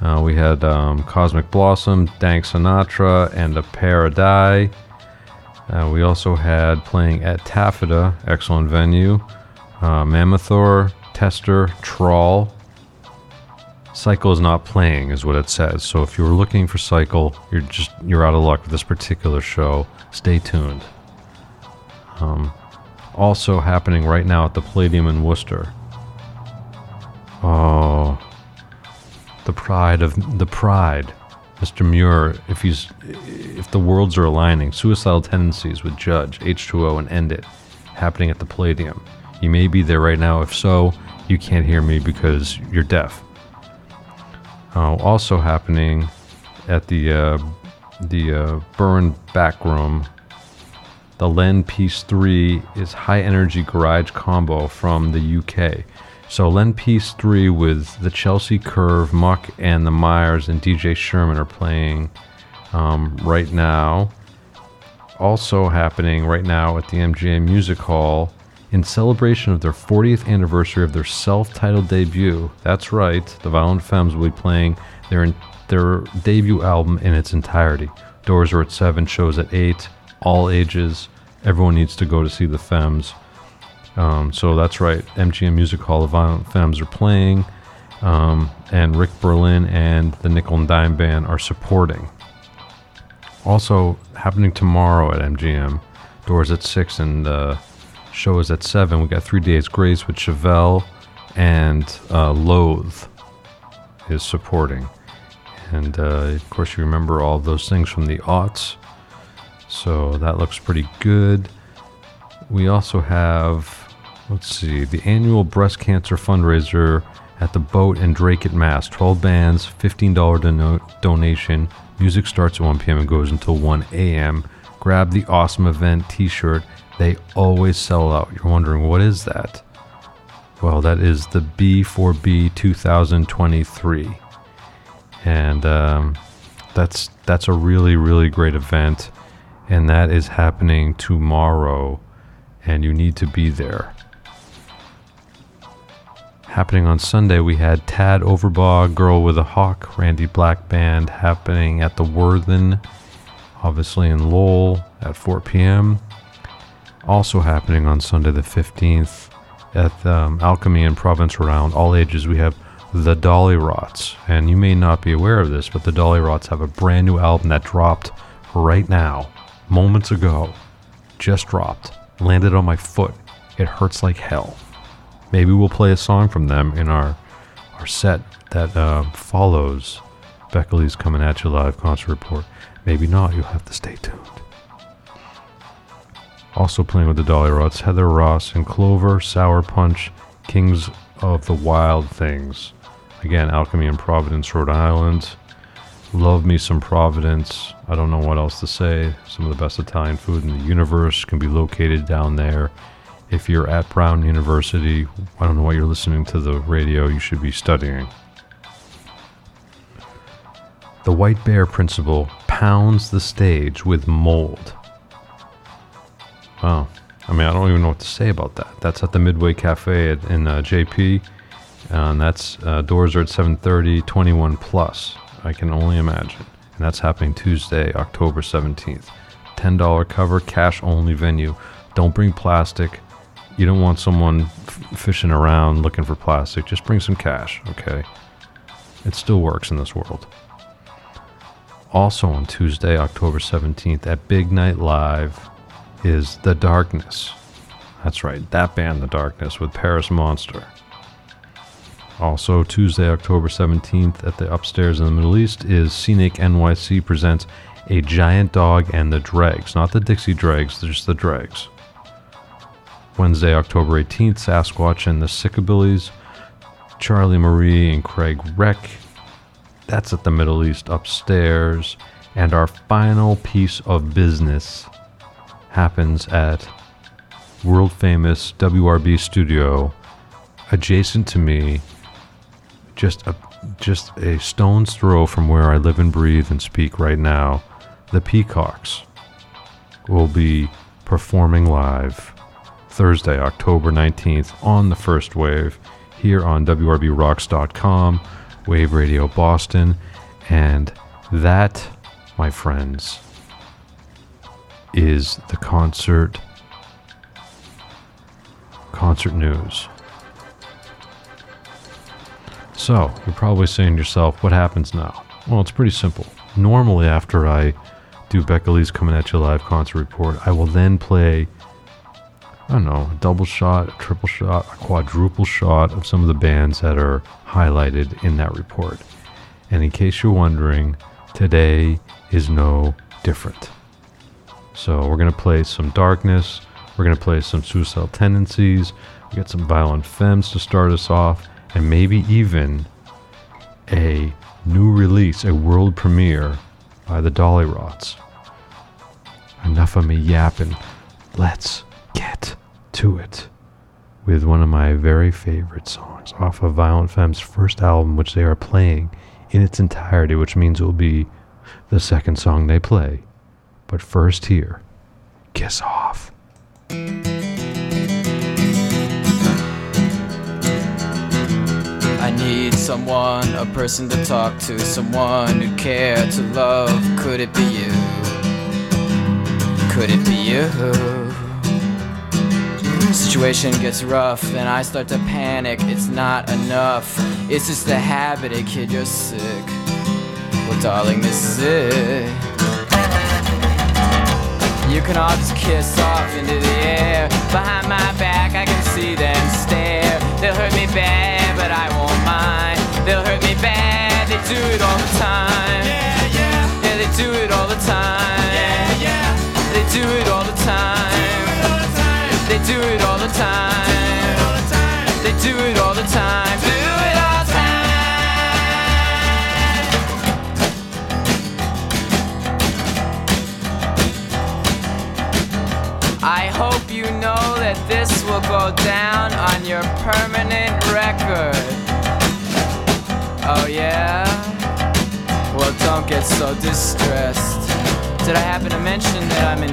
S9: Uh, we had um, Cosmic Blossom, Dank Sinatra, and a Paradise. Uh, we also had playing at Taffeta, excellent venue. Uh, Mammothor, Tester, Trawl. Cycle is not playing, is what it says. So if you were looking for Cycle, you're just you're out of luck with this particular show. Stay tuned. Um, also happening right now at the Palladium in Worcester. Oh, the pride of the pride, Mr. Muir. If he's if the worlds are aligning, suicidal tendencies with Judge H2O and End It, happening at the Palladium. You may be there right now. If so, you can't hear me because you're deaf. Uh, also happening at the uh, the uh, Burren back room. The Len Price 3 is high energy garage combo from the UK. So Len Price 3 with the Chelsea Curve, Muck, and the Mires and DJ Sherman are playing um, right now. Also happening right now at the MGM Music Hall in celebration of their 40th anniversary of their self-titled debut. That's right, the Violent Femmes will be playing their their debut album in its entirety. Doors are at seven, shows at eight, all ages. Everyone needs to go to see the Femmes. Um, so that's right, MGM Music Hall, the Violent Femmes are playing, um, and Rick Berlin and the Nickel and Dime Band are supporting. Also happening tomorrow at MGM, doors at six and uh, show is at seven. We got Three Days Grace with Chevelle and uh, Loathe is supporting. And uh, of course, you remember all those things from the aughts. So that looks pretty good. we also have, let's see, the annual breast cancer fundraiser at the Boat and Drake at Mass. 12 bands, $15 dono- donation. Music starts at 1 p.m. and goes until 1 a.m. Grab the awesome event t shirt. They always sell out. You're wondering, what is that? Well, that is the B4B 2023. And um, that's that's a really really great event and that is happening tomorrow and you need to be there happening on sunday we had tad overbaugh girl with a hawk randy black band happening at the worthen obviously in lowell at 4 p.m also happening on sunday the 15th at um, alchemy in province around all ages we have the Dollyrots. And you may not be aware of this, but the Dollyrots have a brand new album that dropped right now, moments ago. Just dropped. Landed on my foot. It hurts like hell. Maybe we'll play a song from them in our our set that uh, follows Becca Lee's Coming At You Live concert report. Maybe not. You'll have to stay tuned. Also playing with the Dollyrots, Heather Ross and Clover, Sour Punch, Kings of the Wild Things. Again, Alchemy in Providence, Rhode Island. Love me some Providence. I don't know what else to say. Some of the best Italian food in the universe can be located down there. If you're at Brown University, I don't know what you're listening to the radio, you should be studying. The White Bear Principle pounds the stage with mold. Wow. I mean, I don't even know what to say about that. That's at the Midway Cafe at, in uh, JP, and that's uh, doors are at 7:30, 21 plus. I can only imagine, and that's happening Tuesday, October 17th. $10 cover, cash only venue. Don't bring plastic. You don't want someone f- fishing around looking for plastic. Just bring some cash, okay? It still works in this world. Also on Tuesday, October 17th at Big Night Live is The Darkness. That's right, that band, The Darkness, with Paris Monster. Also, Tuesday, October 17th at the Upstairs in the Middle East is Scenic NYC presents A Giant Dog and the Dregs. Not the Dixie Dregs, just the Dregs. Wednesday, October 18th, Sasquatch and the Sickabillies, Charlie Marie and Craig Reck. That's at the Middle East upstairs. And our final piece of business happens at world famous WRB studio adjacent to me just a just a stone's throw from where I live and breathe and speak right now the Peacocks will be performing live Thursday October 19th on the first wave here on WRBRocks.com Wave Radio Boston. And that my friends is the concert concert news. So, you're probably saying to yourself, what happens now? Well, it's pretty simple. Normally, after I do Becca Lee's Coming At You Live concert report, I will then play, I don't know, a double shot, a triple shot, a quadruple shot of some of the bands that are highlighted in that report. And in case you're wondering, today is no different. So we're gonna play some darkness. We're gonna play some suicidal tendencies. We got some violent femmes to start us off, and maybe even a new release, a world premiere by the Dollyrots. Enough of me yapping. Let's get to it with one of my very favorite songs off of Violent Femmes' first album, which they are playing in its entirety, which means it will be the second song they play. But first, here, Kiss Off.
S22: I need someone, a person to talk to, someone who care to love. Could it be you? Could it be you? Situation gets rough and I start to panic. It's not enough. It's just a habit, a kid, you're sick. Well, darling, this is it. You can all just kiss off into the air. Behind my back, I can see them stare. They'll hurt me bad, but I won't mind. They'll hurt me bad, they do it all the time. Yeah, yeah. Yeah, they do it all the time. Yeah, yeah. They do it all the time. They do it all the time. They do it all the time. Hope you know that this will go down on your permanent record. Oh, yeah? Well, don't get so distressed. Did I happen to mention that I'm in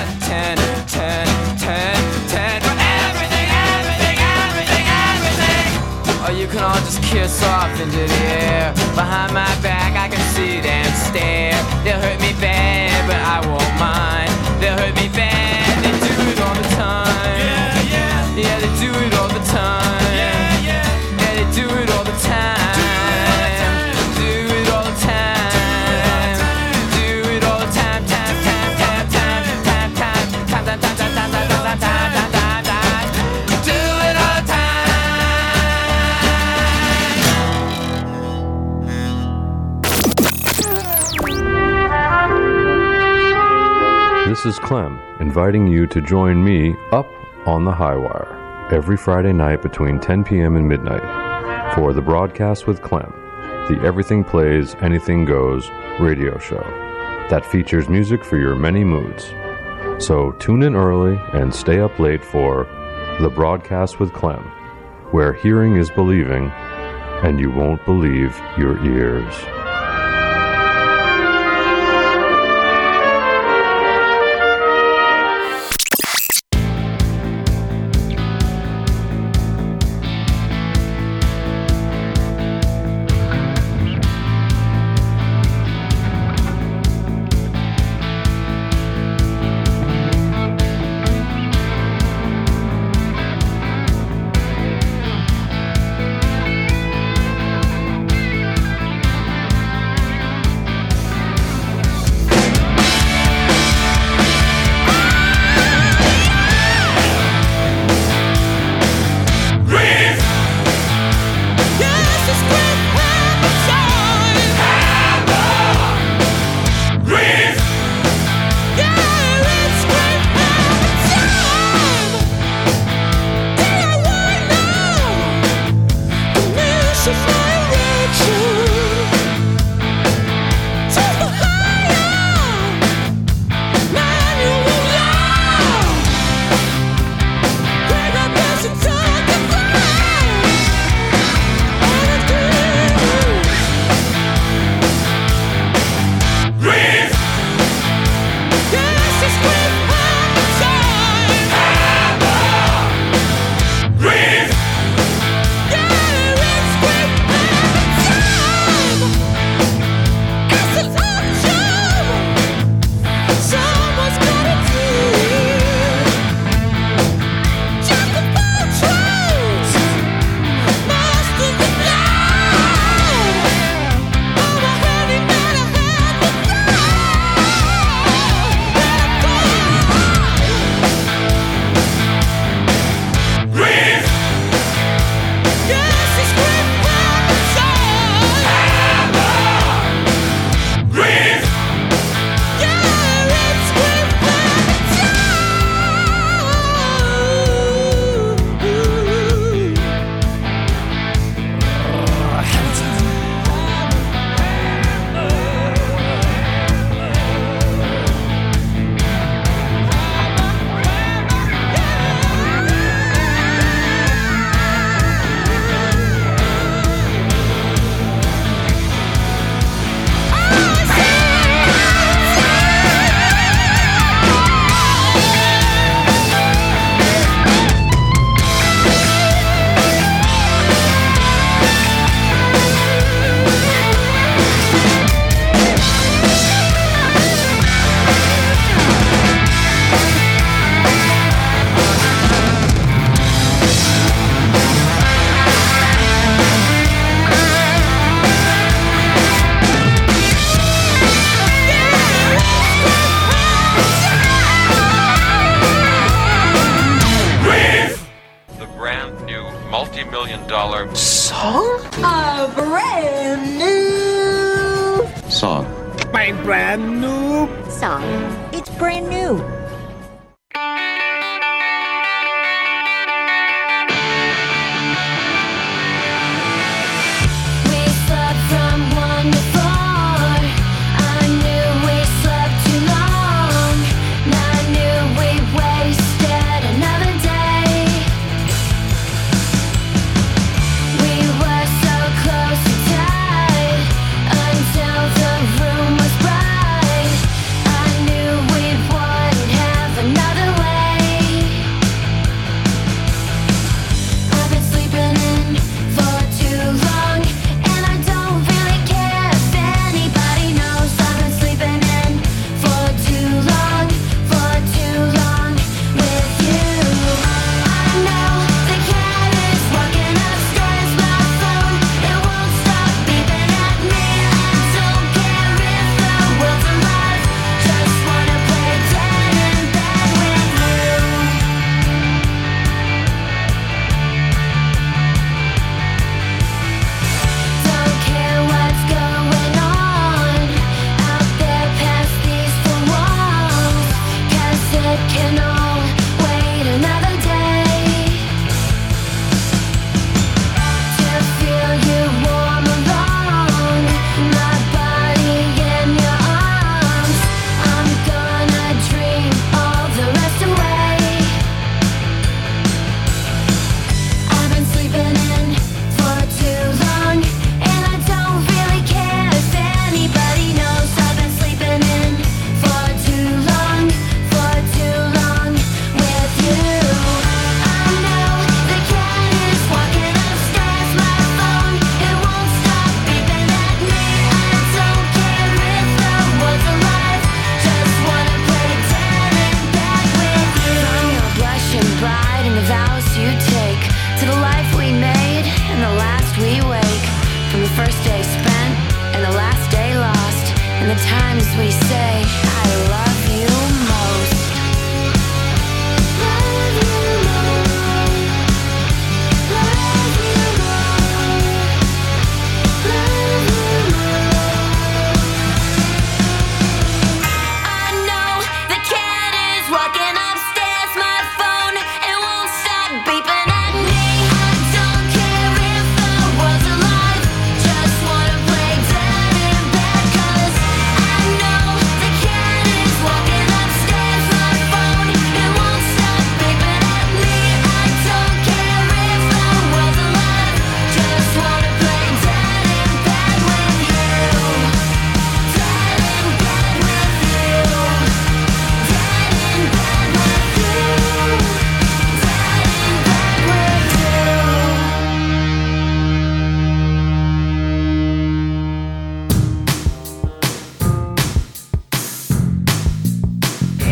S22: can all just kiss off into the air. Behind my back, I can see them stare. They'll hurt me bad, but I won't mind. They'll hurt me bad, they do it all the time. Yeah, yeah. Yeah, they do it all the time.
S9: This is Clem, inviting you to join me up on the high wire every Friday night between 10 p.m. and midnight for the broadcast with Clem, the Everything Plays, Anything Goes radio show that features music for your many moods. So tune in early and stay up late for the broadcast with Clem, where hearing is believing and you won't believe your ears.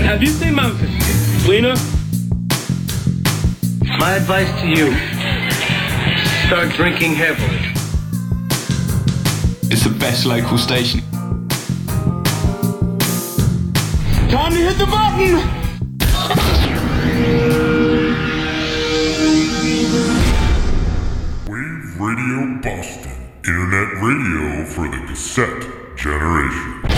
S23: Have you seen Memphis? Lena? My advice to you start drinking heavily.
S24: It's the best local station.
S23: Time to hit the button!
S1: Wave Radio Boston, internet radio for the cassette generation.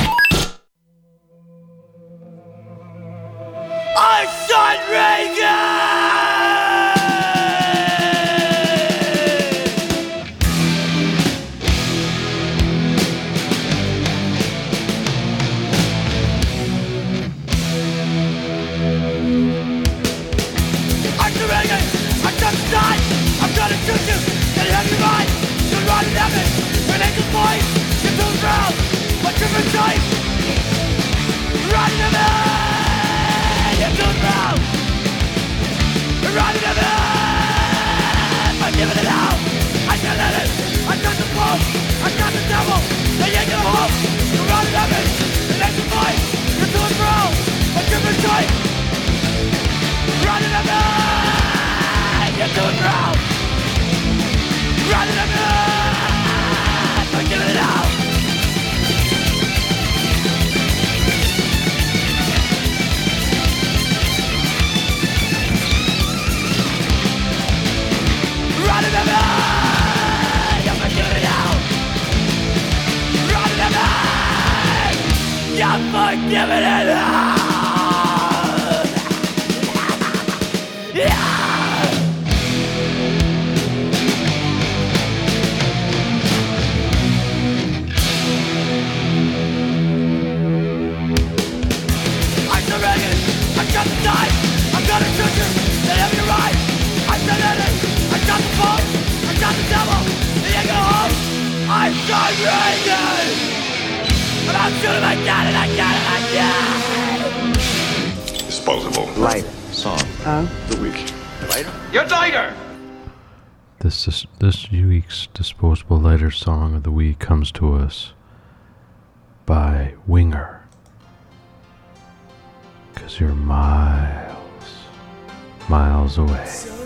S9: Song
S25: of the Week comes to us by Winger. Because you're miles, miles away.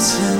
S26: listen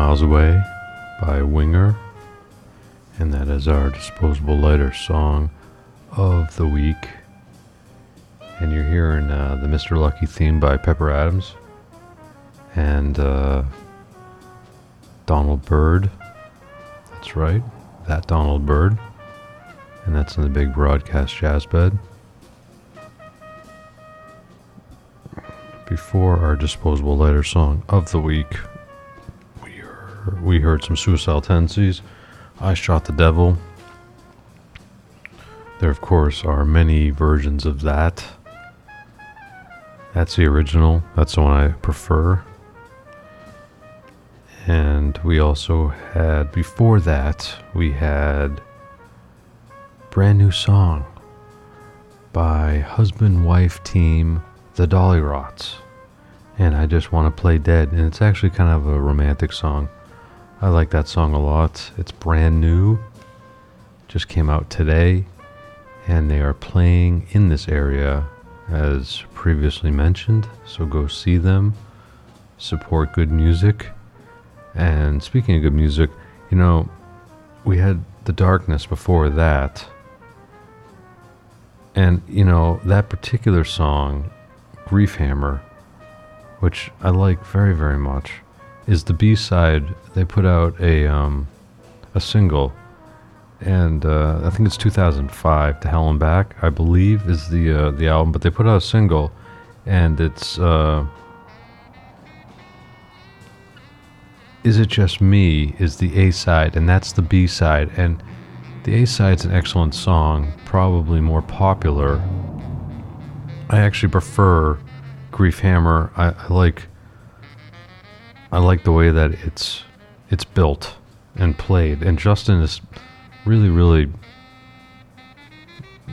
S26: Miles Away by
S9: Winger. And that is our Disposable Lighter song of the week. And you're hearing uh, the Mr. Lucky theme by Pepper Adams and uh, Donald Byrd. That's right, that Donald Byrd. And that's in the big broadcast jazz bed. Before our disposable lighter song of the week, we heard some suicidal tendencies. I shot the devil. There, of course, are many versions of that. That's the original. That's the one I prefer. And we also had, before that, we had brand new song by husband wife team The Dollyrots. And I just want to play dead. And it's actually kind of a romantic song. I like that song a lot. It's brand new, just came out today, and they are playing in this area as previously mentioned. So go see them, support good music. And speaking of good music, you know, we had The Darkness before that. And, you know, that particular song, Grief Hammer, which I like very, very much, is the B side. They put out a um, a single, and uh, I think it's 2005. To Hell and Back, I believe, is the uh, the album. But they put out a single, and it's uh, Is It Just Me is the A side, and that's the B side. And the A side's an excellent song, probably more popular. I actually prefer Grief Hammer. I, I like I like the way that it's it's built and played. And Justin is really, really,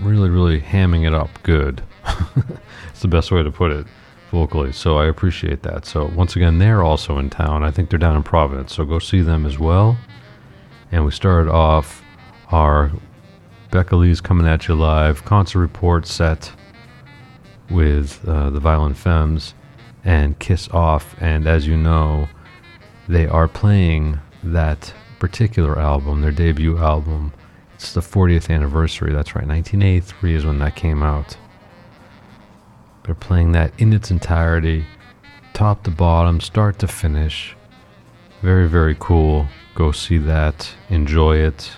S9: really, really hamming it up good. it's the best way to put it vocally. So I appreciate that. So once again, they're also in town. I think they're down in Providence. So go see them as well. And we started off our Becca Lee's coming at you live concert report set with uh, the Violent Femmes and Kiss Off. And as you know, they are playing that particular album, their debut album. It's the 40th anniversary. That's right, 1983 is when that came out. They're playing that in its entirety, top to bottom, start to finish. Very, very cool. Go see that, enjoy it.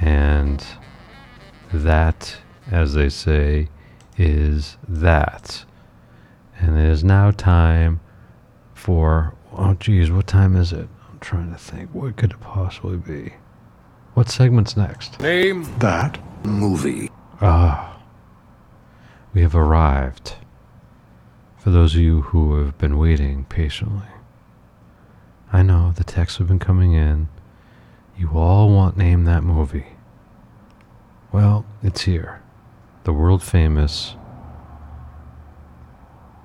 S9: And that, as they say, is that. And it is now time for. Oh, geez, what time is it? I'm trying to think. What could it possibly be? What segment's next?
S16: Name
S1: that movie.
S9: Ah. We have arrived. For those of you who have been waiting patiently. I know the texts have been coming in. You all want name that movie. Well, it's here. The world famous,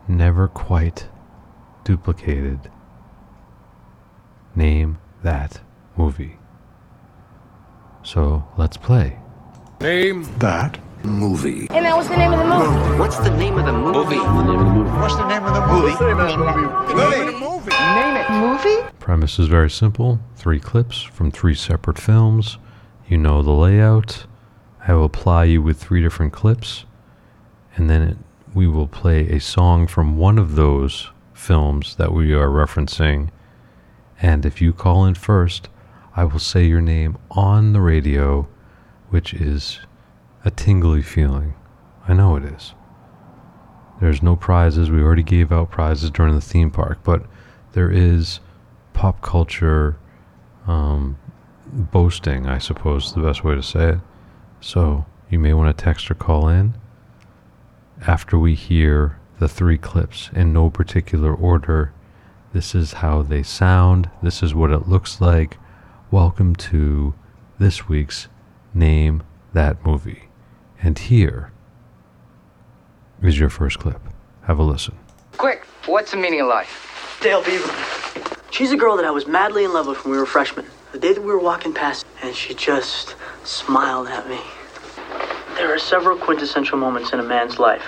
S9: never quite duplicated. Name that movie. So let's play.
S16: Name
S1: that movie.
S8: Hey man, what's the name of the movie?
S2: What's the name of the movie?
S17: What's the name of the movie?
S16: Name it movie.
S8: Name it movie?
S9: Premise is very simple three clips from three separate films. You know the layout. I will apply you with three different clips, and then it, we will play a song from one of those films that we are referencing. And if you call in first, I will say your name on the radio, which is a tingly feeling. I know it is. There's no prizes. We already gave out prizes during the theme park, but there is pop culture um, boasting, I suppose, is the best way to say it. So you may want to text or call in after we hear the three clips in no particular order. This is how they sound. This is what it looks like. Welcome to this week's Name That Movie. And here is your first clip. Have a listen.
S2: Quick, what's the meaning of life?
S27: Dale Beaver. She's a girl that I was madly in love with when we were freshmen. The day that we were walking past, and she just smiled at me. There are several quintessential moments in a man's life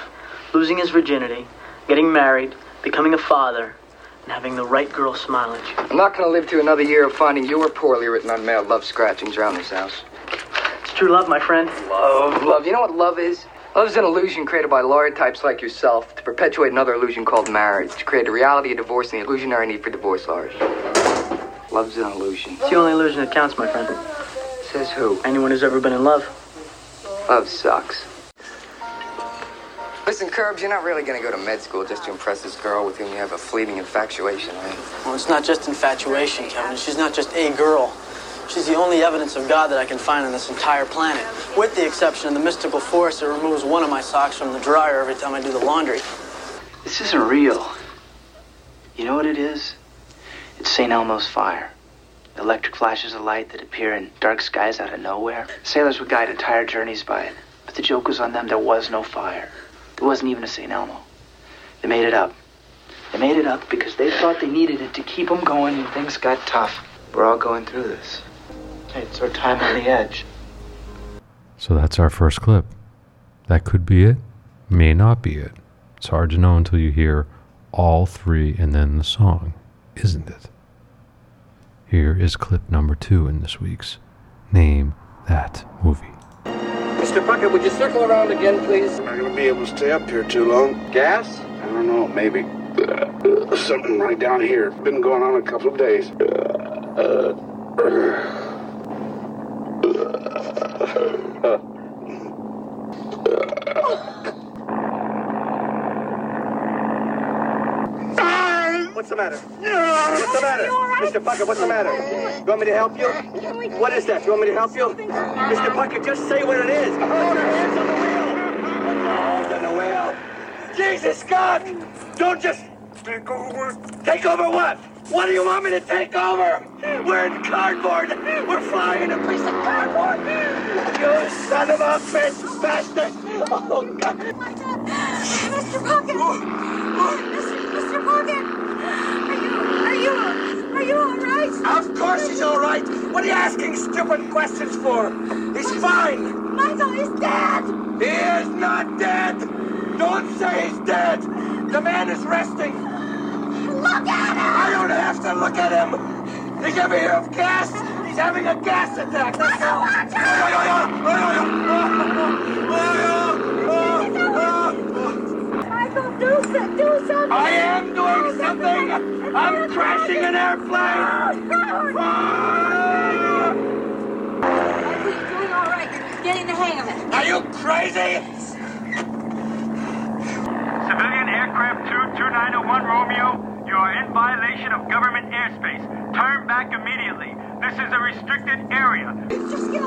S27: losing his virginity, getting married, becoming a father, and having the right girl smile at you.
S28: I'm not gonna live through another year of finding your poorly written unmailed love scratchings around this house.
S27: It's true love, my friend.
S28: Love, love. You know what love is? Love is an illusion created by lawyer types like yourself to perpetuate another illusion called marriage, to create a reality of divorce and the illusionary need for divorce lawyers. Love's an illusion.
S27: It's the only illusion that counts, my friend.
S28: Says who?
S27: Anyone who's ever been in love.
S28: Love sucks. Listen, Curbs, you're not really gonna go to med school just to impress this girl with whom you have a fleeting infatuation, right?
S27: Well, it's not just infatuation, Kevin. She's not just a girl. She's the only evidence of God that I can find on this entire planet, with the exception of the mystical force that removes one of my socks from the dryer every time I do the laundry.
S29: This isn't real. You know what it is? It's St. Elmo's fire. Electric flashes of light that appear in dark skies out of nowhere. Sailors would guide entire journeys by it. But the joke was on them, there was no fire. There wasn't even a St. Elmo. They made it up. They made it up because they thought they needed it to keep them going when things got tough. We're all going through this. It's our time on the edge.
S9: So that's our first clip. That could be it, may not be it. It's hard to know until you hear all three and then the song, isn't it? Here is clip number two in this week's Name That Movie.
S24: Mr. Puckett, would you circle around again, please?
S30: I'm not going to be able to stay up here too long.
S24: Gas?
S30: I don't know, maybe. Uh, something right down here. Been going on a couple of days. Uh,
S24: What's the matter? What's the matter? Mr. Puckett, what's the matter? You want me to help you? What is that? You want me to help you? Mr. Puckett, just say what it is. Hold your hands on the wheel. Hold on the wheel. Jesus, God! Don't just... Take over. Take over what? What do you want me to take over? We're in cardboard. We're flying in a piece of cardboard. You son of a bitch bastard. Oh, God.
S31: Mr. Puckett! Mr. Mr. Puckett! Are you, are you, all right?
S24: Of course he's all right. What are you asking stupid questions for? He's fine.
S31: Michael, he's dead!
S24: He is not dead. Don't say he's dead. The man is resting.
S31: Look at him!
S24: I don't have to look at him. You ever hear of gas? He's having a gas attack. That's
S31: Michael, watch Michael, do, do something!
S24: I am doing something. I'm crashing an airplane.
S31: Michael, you're doing all right. You're getting the hang of it.
S24: Are you crazy?
S32: Civilian aircraft 22901 Romeo, you are in violation of government airspace. Turn back immediately. This is a restricted area.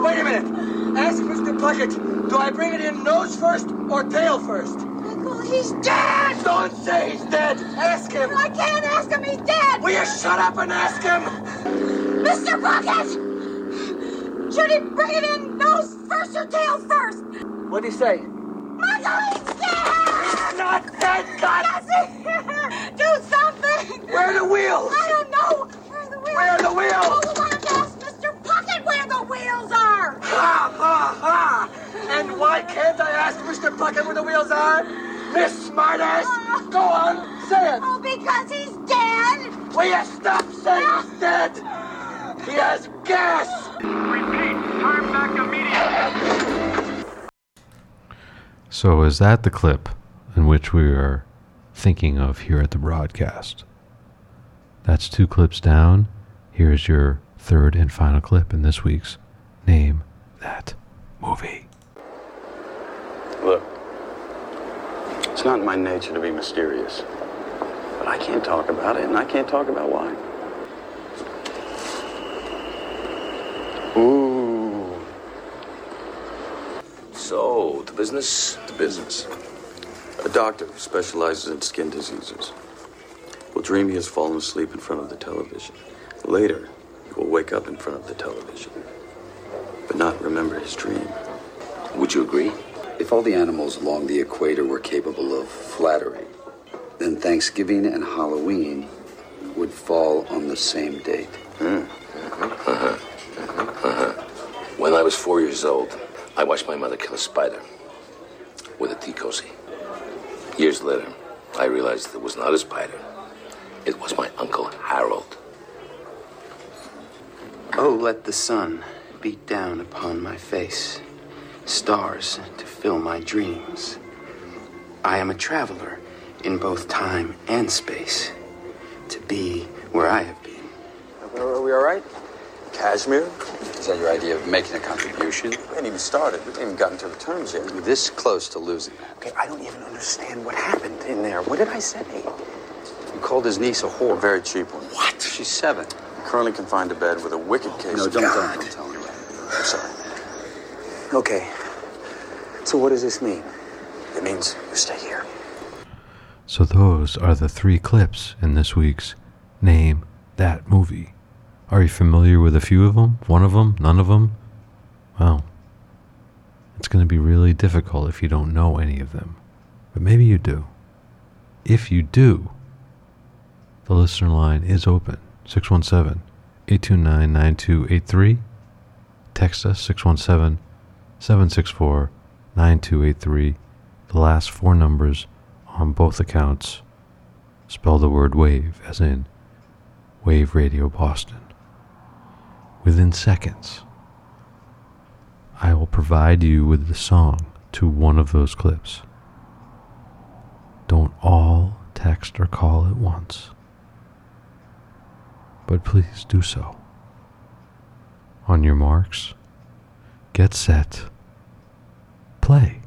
S24: Wait a minute. Ask Mr. Puckett, do I bring it in nose first or tail first?
S31: Michael, he's dead!
S24: Don't say he's dead. Ask him.
S31: I can't ask him, he's dead!
S24: Will you shut up and ask him?
S31: Mr. Puckett! Should he bring it in nose first or tail first?
S24: What'd he say?
S31: Michael, he's dead!
S24: Not dead, God!
S31: Yes, he is! Do something!
S24: Where are the wheels?
S31: I don't know! Where are the wheels?
S24: Where are the wheels?
S31: Oh, we want to ask Mr. Puckett where the wheels are!
S24: Ha, ha, ha! And why can't I ask Mr. Puckett where the wheels are? Miss Smartass! Uh, go on, say it!
S31: Oh, because he's dead!
S24: Will you stop saying he's ah. dead? He has gas!
S32: Repeat, turn back immediately.
S9: So, is that the clip in which we are thinking of here at the broadcast? That's two clips down. Here's your third and final clip in this week's Name That Movie.
S33: Look, it's not my nature to be mysterious. But I can't talk about it, and I can't talk about why. Ooh. So, the business? The business. A doctor who specializes in skin diseases will dream he has fallen asleep in front of the television. Later, he will wake up in front of the television, but not remember his dream.
S34: Would you agree? If all the animals along the equator were capable of flattery, then Thanksgiving and Halloween would fall on the same date.
S35: Hmm. Uh-huh. Uh-huh. When I was four years old, I watched my mother kill a spider with a tea cozy. Years later, I realized it was not a spider.
S36: It was my Uncle Harold.
S33: Oh, let the sun beat down upon my face, stars to fill my dreams. I am a traveler in both time and space, to be where I have been.
S24: Are we all right? Kashmir?
S33: Is that your idea of making a contribution?
S24: We ain't even started. We ain't even gotten to the terms yet.
S33: You're this close to losing.
S24: Okay, I don't even understand what happened in there. What did I say?
S33: You called his niece a whore.
S24: A very cheap one.
S33: What? She's seven.
S24: Currently confined to bed with a wicked case
S33: No,
S24: of
S33: don't,
S24: God.
S33: don't, don't tell him that.
S24: I'm sorry. Okay. So what does this mean? It means you stay here.
S25: So those are the three clips in this week's Name That Movie. Are you familiar with a few of them? One of them? None of them? Well, it's going to be really difficult if you don't know any of them. But maybe you do. If you do, the listener line is open 617 829 9283. Text us 617 764 9283. The last four numbers on both accounts spell the word wave, as in Wave Radio Boston. Within seconds, I will provide you with the song to one of those clips. Don't all text or call at once, but please do so. On your marks, get set, play.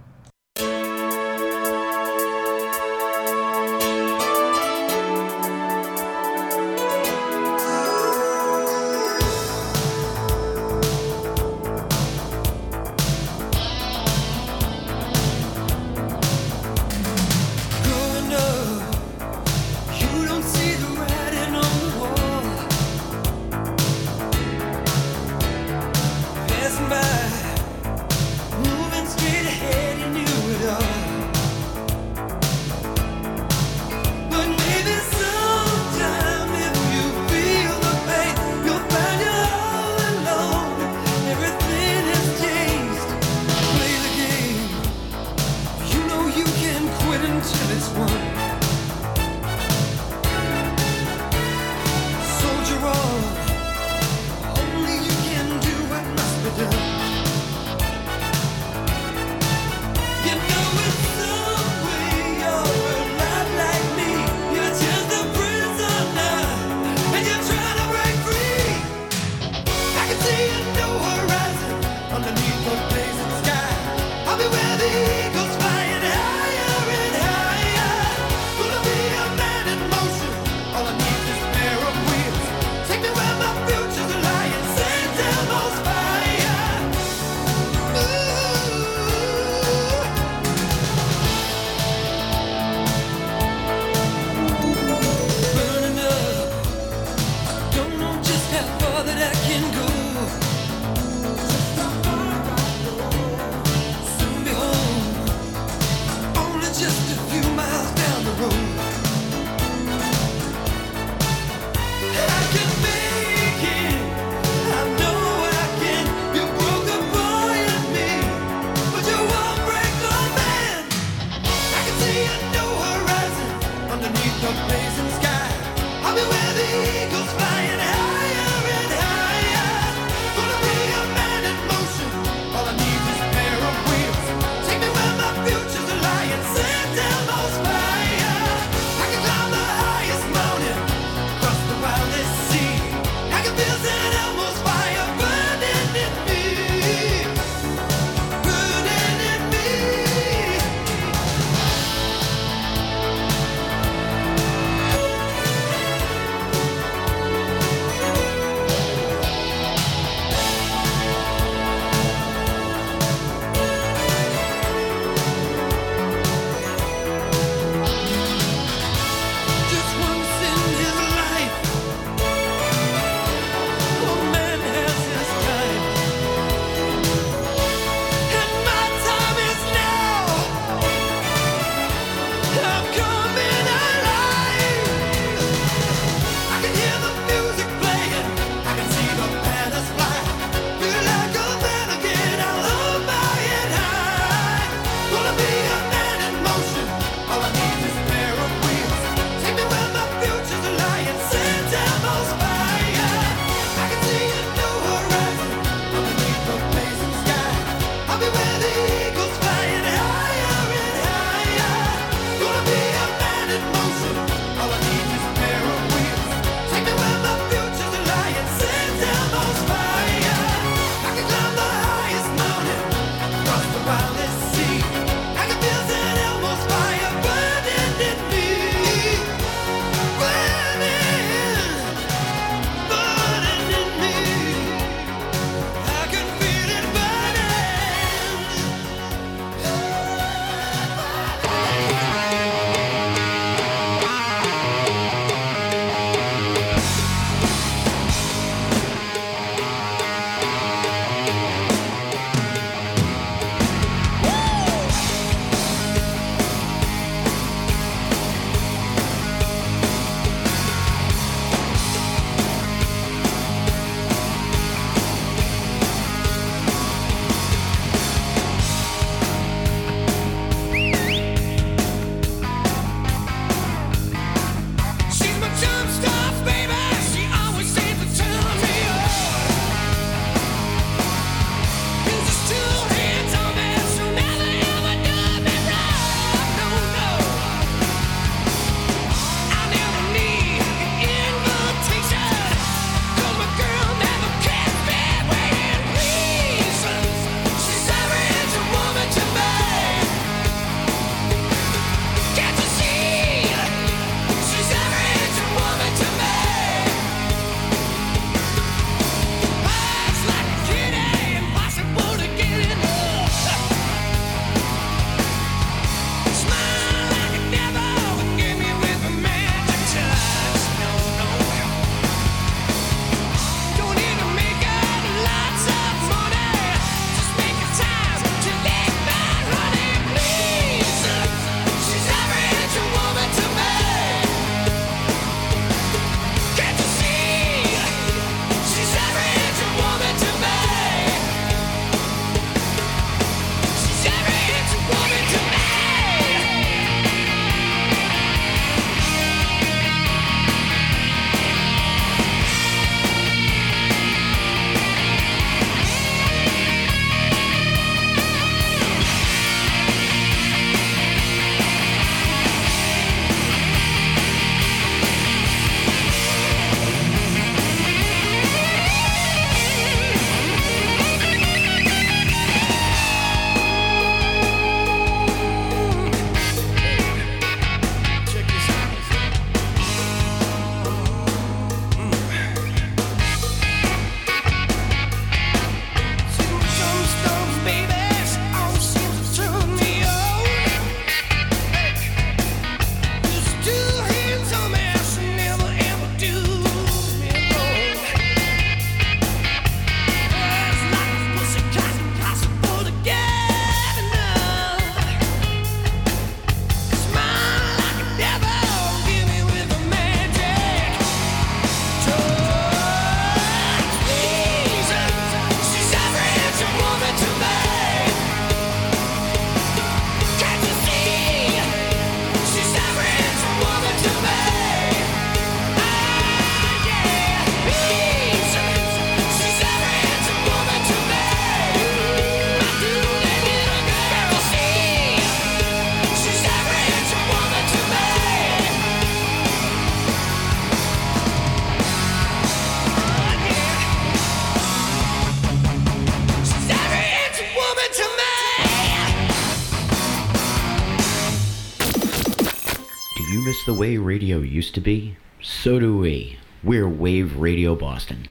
S37: radio used to be, so do we. We're Wave Radio Boston.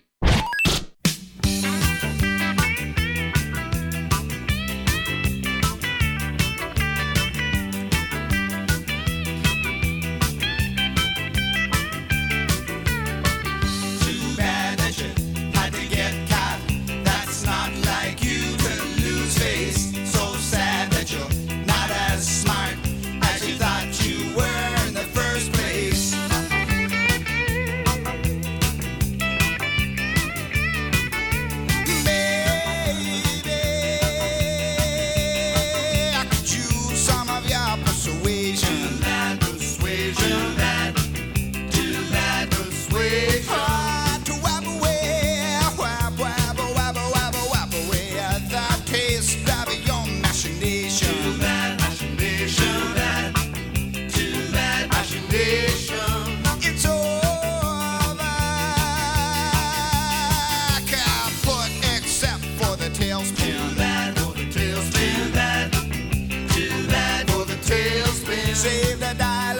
S21: that I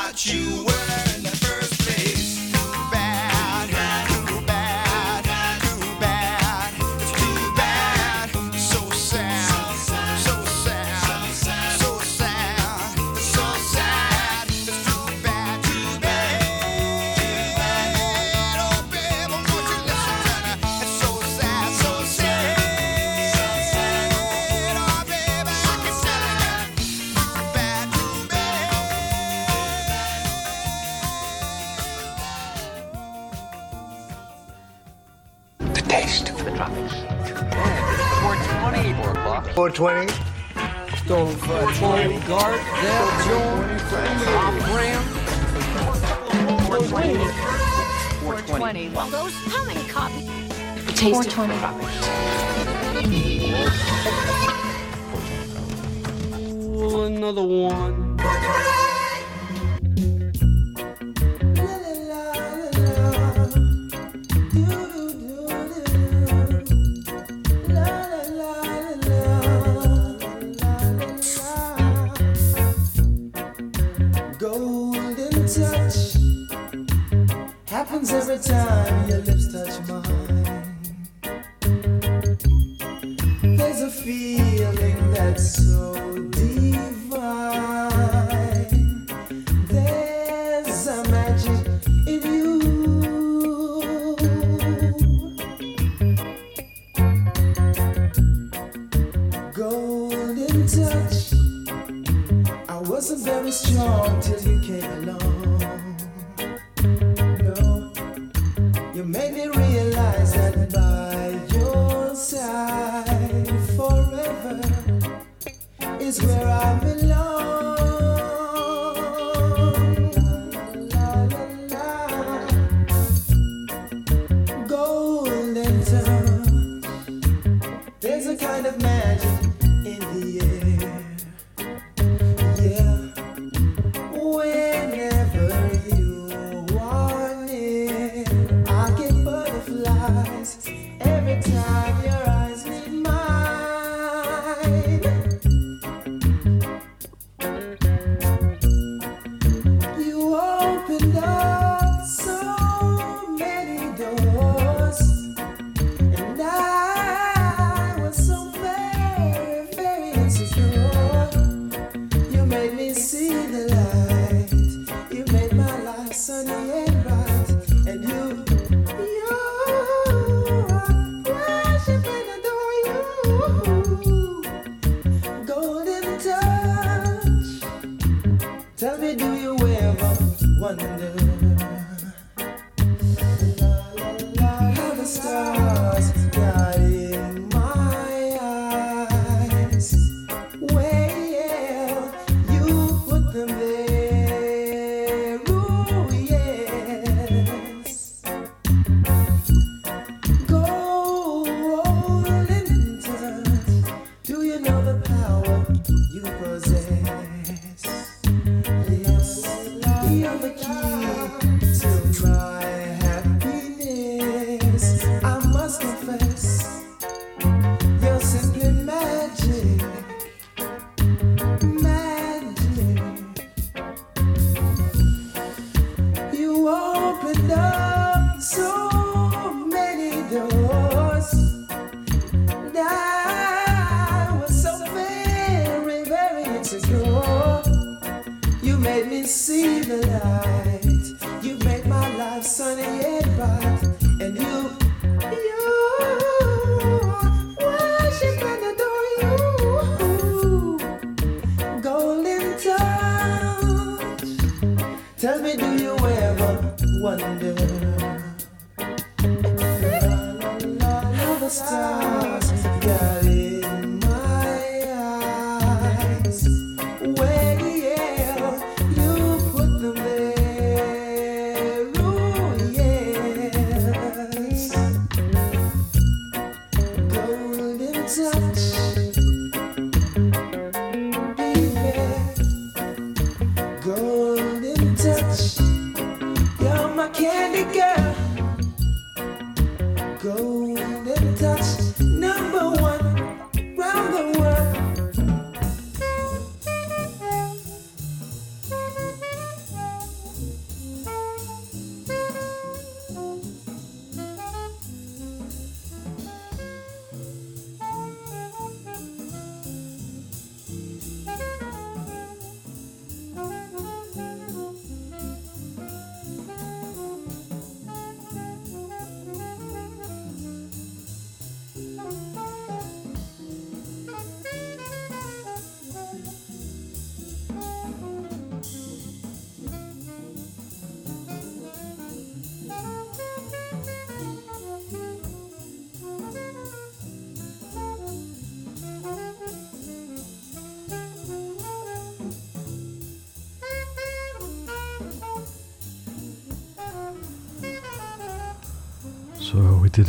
S21: thought you.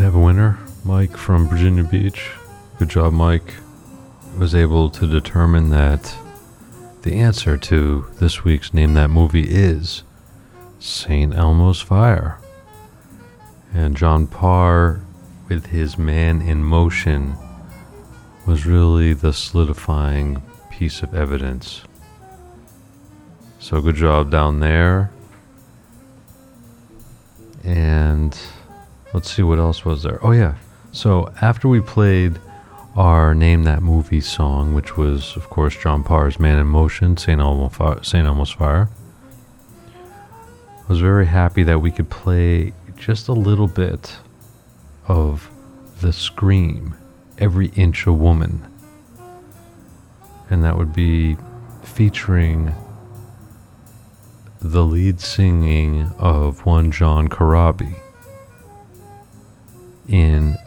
S9: Did have a winner, Mike from Virginia Beach. Good job, Mike. Was able to determine that the answer to this week's Name That Movie is St. Elmo's Fire. And John Parr, with his Man in Motion, was really the solidifying piece of evidence. So good job down there. And let's see what else was there. Oh yeah. So after we played our name that movie song, which was of course John Parr's Man in Motion, Saint Elmo Fire, Elmo's Fire, I was very happy that we could play just a little bit of the Scream, Every Inch a Woman, and that would be featuring the lead singing of one John Corabi. In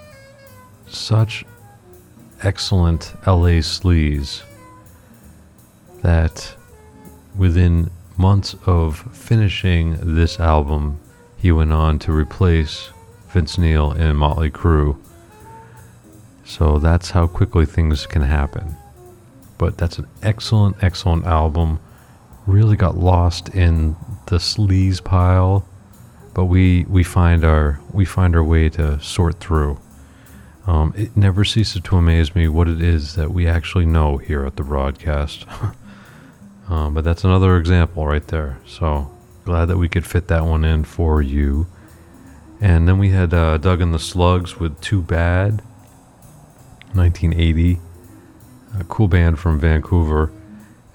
S9: such excellent LA sleaze that within months of finishing this album, he went on to replace Vince Neil in Motley Crue. So that's how quickly things can happen. But that's an excellent, excellent album. Really got lost in the sleaze pile, but we we find our we find our way to sort through. Um, it never ceases to amaze me what it is that we actually know here at the broadcast. um, but that's another example right there. So glad that we could fit that one in for you. And then we had uh, Doug and the Slugs with Too Bad, 1980, a cool band from Vancouver.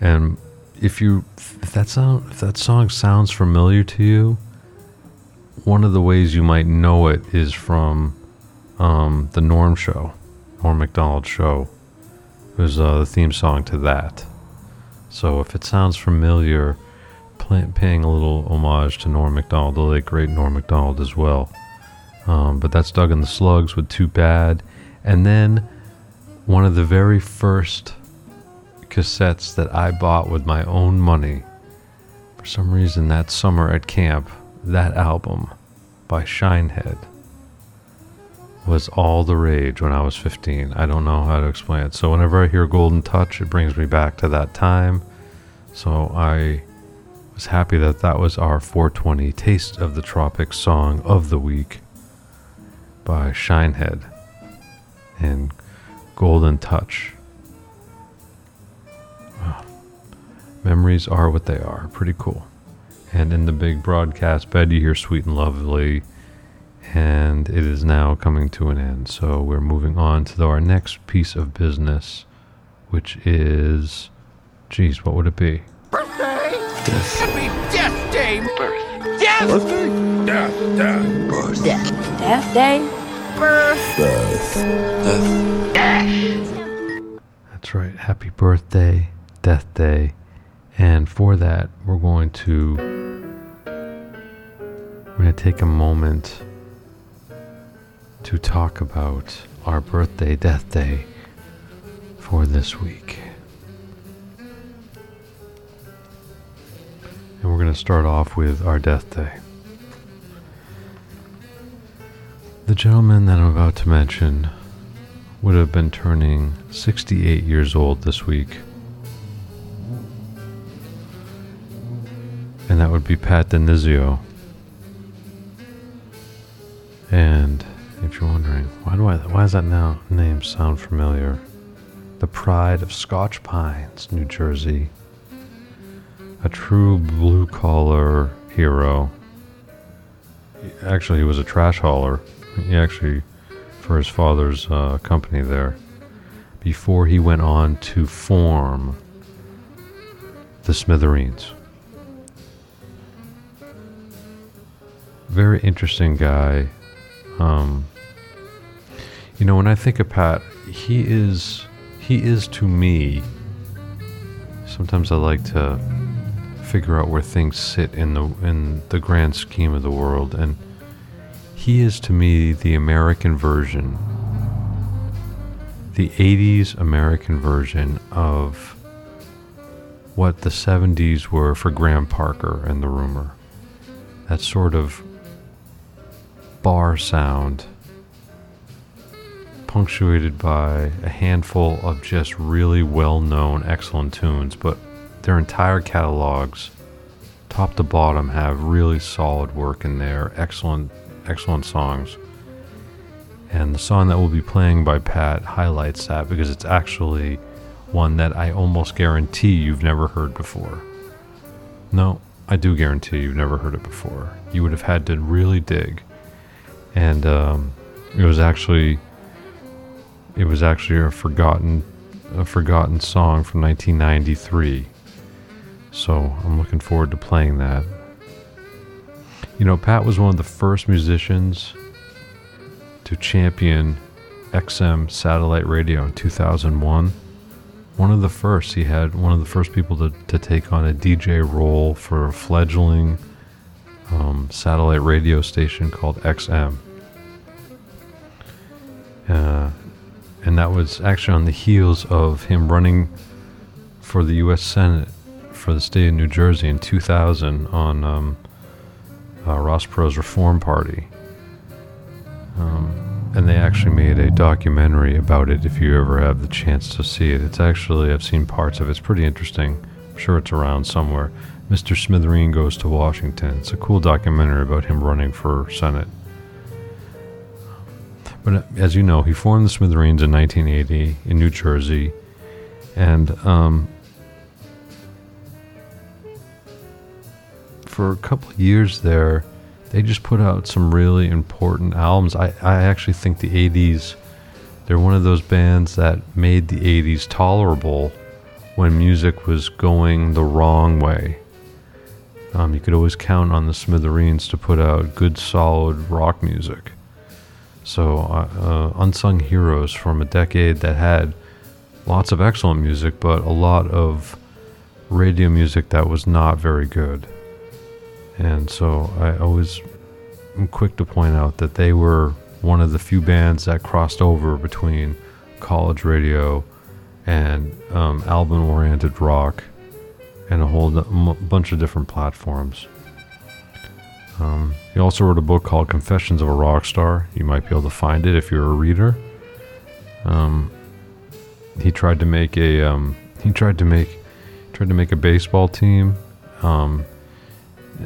S9: And if you if that sound if that song sounds familiar to you, one of the ways you might know it is from um, the Norm Show, Norm Macdonald Show. It was uh, the theme song to that. So if it sounds familiar, play, paying a little homage to Norm Macdonald, the late great Norm Macdonald as well. Um, but that's Doug and the Slugs with Too Bad. And then one of the very first cassettes that I bought with my own money. For some reason, that summer at camp, that album by Shinehead was all the rage when I was 15. I don't know how to explain it. So whenever I hear Golden Touch, it brings me back to that time. So I was happy that that was our 420 Taste of the Tropics song of the week by Shinehead and Golden Touch. Memories are what they are. Pretty cool. And in the big broadcast bed, you hear Sweet and Lovely and it is now coming to an end. So we're moving on to our next piece of business, which is, geez, what would it be?
S21: Birthday! Happy Death Day! Birth. Death!
S16: Birthday? Death, death.
S21: Birth.
S5: Death. Death Day. Birth.
S21: Death. Death.
S9: That's right. Happy birthday, Death Day. And for that, we're going to we're going to take a moment to talk about our birthday, death day for this week. And we're going to start off with our death day. The gentleman that I'm about to mention would have been turning 68 years old this week. And that would be Pat DiNizio. And if you're wondering, why do I why does that now name sound familiar? The pride of Scotch Plains, New Jersey. A true blue collar hero. Actually, he was a trash hauler. He actually, for his father's uh, company there, before he went on to form the Smithereens. Very interesting guy. Um, you know, when I think of Pat, he is he is to me. Sometimes I like to figure out where things sit in the in the grand scheme of the world, and he is to me the American version, the '80s American version of what the '70s were for Graham Parker and the Rumor. That sort of bar sound punctuated by a handful of just really well known, excellent tunes, but their entire catalogs, top to bottom, have really solid work in there, excellent, excellent songs. And the song that we'll be playing by Pat highlights that because it's actually one that I almost guarantee you've never heard before. No, I do guarantee you've never heard it before. You would have had to really dig. And um, it was actually it was actually a forgotten a forgotten song from 1993. So I'm looking forward to playing that. You know, Pat was one of the first musicians to champion XM satellite radio in 2001. One of the first, he had one of the first people to, to take on a DJ role for a fledgling um, satellite radio station called XM. Uh, and that was actually on the heels of him running for the U.S. Senate for the state of New Jersey in 2000 on um, uh, Reform Party. Um, and they actually made a documentary about it if you ever have the chance to see it. It's actually, I've seen parts of it, it's pretty interesting. I'm sure it's around somewhere. Mr. Smithereen Goes to Washington. It's a cool documentary about him running for Senate. But uh, as you know, he formed the Smithereens in 1980 in New Jersey. And um, for a couple of years there, they just put out some really important albums. I, I actually think the 80s, they're one of those bands that made the 80s tolerable when music was going the wrong way. Um, you could always count on the Smithereens to put out good, solid rock music. So, uh, uh, unsung heroes from a decade that had lots of excellent music, but a lot of radio music that was not very good. And so I always am quick to point out that they were one of the few bands that crossed over between college radio and um, album oriented rock and a whole bunch of different platforms. Um, he also wrote a book called Confessions of a Rock Star. You might be able to find it if you're a reader. Um, he tried to make a um, he tried to make tried to make a baseball team, um,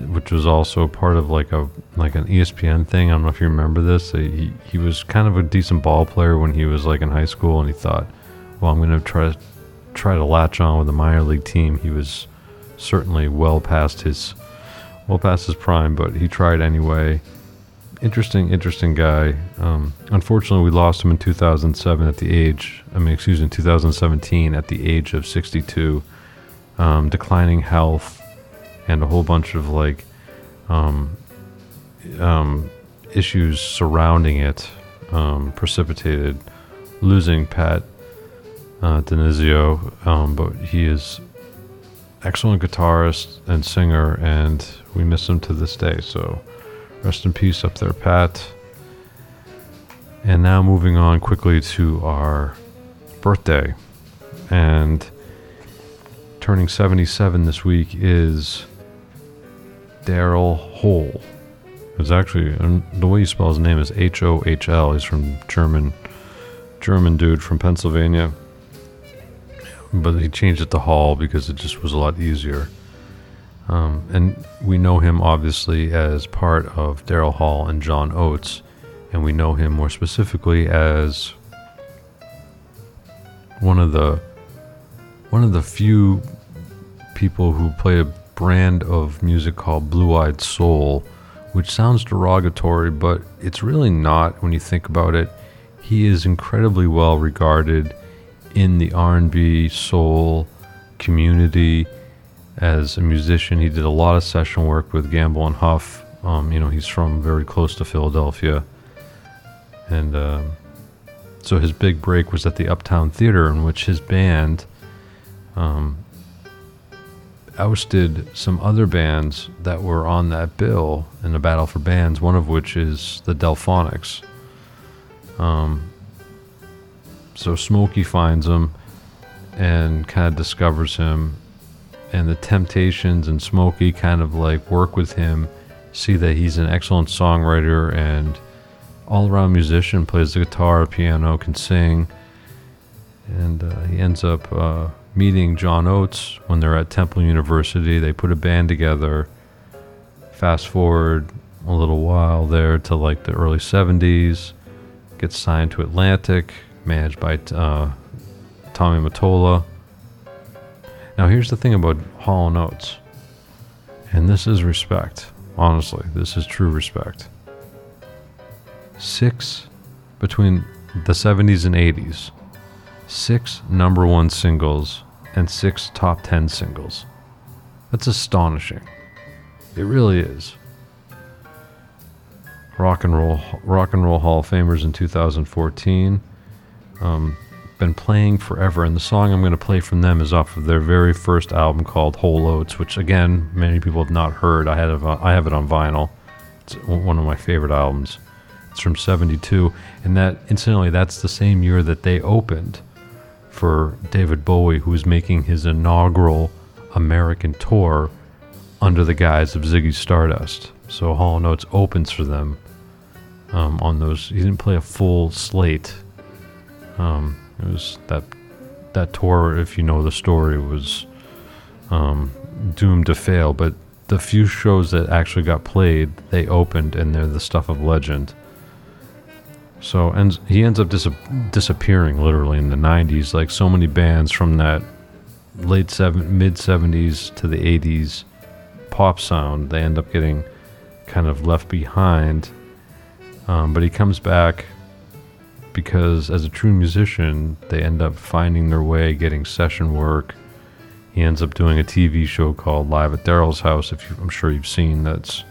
S9: which was also part of like a like an ESPN thing. I don't know if you remember this. He he was kind of a decent ball player when he was like in high school, and he thought, well, I'm going to try to try to latch on with a minor league team. He was certainly well past his well past his prime, but he tried anyway. Interesting, interesting guy. Um, unfortunately, we lost him in 2007 at the age, I mean, excuse me, 2017 at the age of 62. Um, declining health and a whole bunch of like um, um, issues surrounding it um, precipitated losing Pat uh, DiNizio, um, but he is excellent guitarist and singer, and we miss him to this day. So rest in peace up there, Pat. And now moving on quickly to our birthday. And turning 77 this week is Daryl Hohl. It's actually and the way you spell his name is H O H L. He's from German, German dude from Pennsylvania. But he changed it to Hall because it just was a lot easier. Um, and we know him obviously as part of Daryl Hall and John Oates, and we know him more specifically as one of the one of the few people who play a brand of music called blue-eyed soul, which sounds derogatory, but it's really not when you think about it. He is incredibly well regarded in the R&B soul community as a musician. He did a lot of session work with Gamble and Huff. Um, you know, he's from very close to Philadelphia, and um, so his big break was at the Uptown Theater, in which his band um, ousted some other bands that were on that bill in the battle for bands. One of which is the Delfonics. Um, so Smokey finds him and kind of discovers him, and the Temptations and Smokey kind of like work with him, see that he's an excellent songwriter and all around musician, plays the guitar, piano, can sing, and uh, he ends up uh, meeting John Oates when they're at Temple University. They put a band together. Fast forward a little while there to like the early 70s, gets signed to Atlantic, managed by uh, Tommy Mottola. Now, here's the thing about Hall and Oates, and this is respect. Honestly, this is true respect. Six between the 70s and 80s, six number one singles and six top 10 singles. That's astonishing. It really is. Rock and roll, rock and roll Hall of Famers in 2014. Um, been playing forever, and the song I'm going to play from them is off of their very first album called Whole Oats, which again many people have not heard. I it on, I have it on vinyl. It's one of my favorite albums. It's from 72. And that, incidentally, that's the same year that they opened for David Bowie, who was making his inaugural American tour under the guise of Ziggy Stardust. So Hall Notes opens for them um, on those. He didn't play a full slate. Um, it was that that tour, if you know the story, was um, doomed to fail. But the few shows that actually got played, they opened, and they're the stuff of legend. So, and he ends up dis- disappearing literally in the '90s, like so many bands from that late seven, mid '70s to the '80s pop sound. They end up getting kind of left behind. Um, but he comes back because, as a true musician, they end up finding their way, getting session work. He ends up doing a TV show called Live at Daryl's House. If you, I'm sure you've seen, that's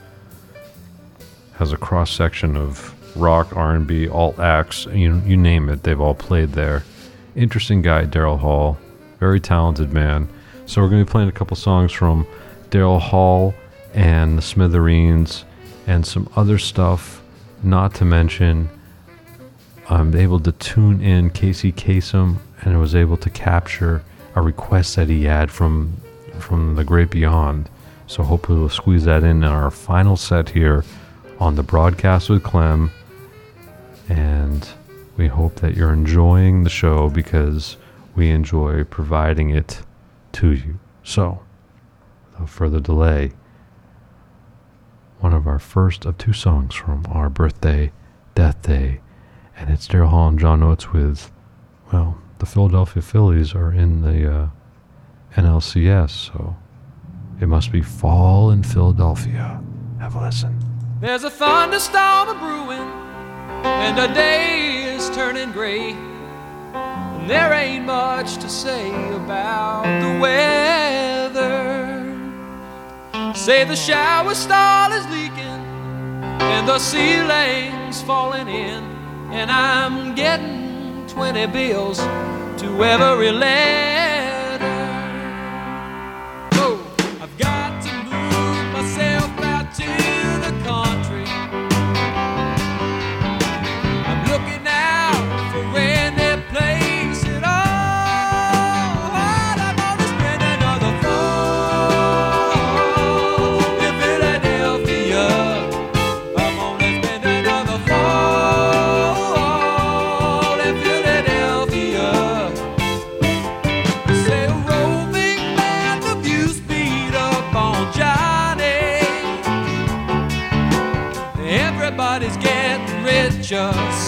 S9: has a cross section of rock, R&B, alt acts. You you name it, they've all played there. Interesting guy, Daryl Hall, very talented man. So we're going to be playing a couple songs from Daryl Hall and the Smithereens and some other stuff. Not to mention, I'm able to tune in Casey Kasem and I was able to capture a request that he had from from the great beyond. So hopefully we'll squeeze that in in our final set here on the broadcast with Clem. And we hope that you're enjoying the show because we enjoy providing it to you. So, without further delay, one of our first of two songs from our birthday, death day, and it's Daryl Hall and John Oates with, well, the Philadelphia Phillies are in the uh, NLCS, so it must be fall in Philadelphia. Have a listen.
S12: There's a thunderstorm brewing, and the day is turning gray. And there ain't much to say about the weather. Say the shower stall is leaking, and the ceiling's falling in, and I'm getting 20 bills to every letter. Oh, I've got to move myself out to rich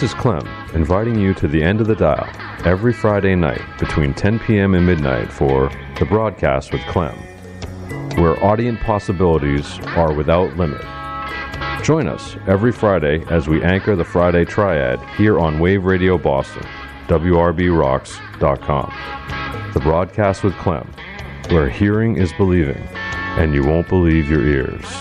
S9: This is Clem, inviting you to the end of the dial every Friday night between 10 p.m. and midnight for The Broadcast with Clem, where audience possibilities are without limit. Join us every Friday as we anchor the Friday Triad here on Wave Radio Boston, WRBRocks.com. The Broadcast with Clem, where hearing is believing, and you won't believe your ears.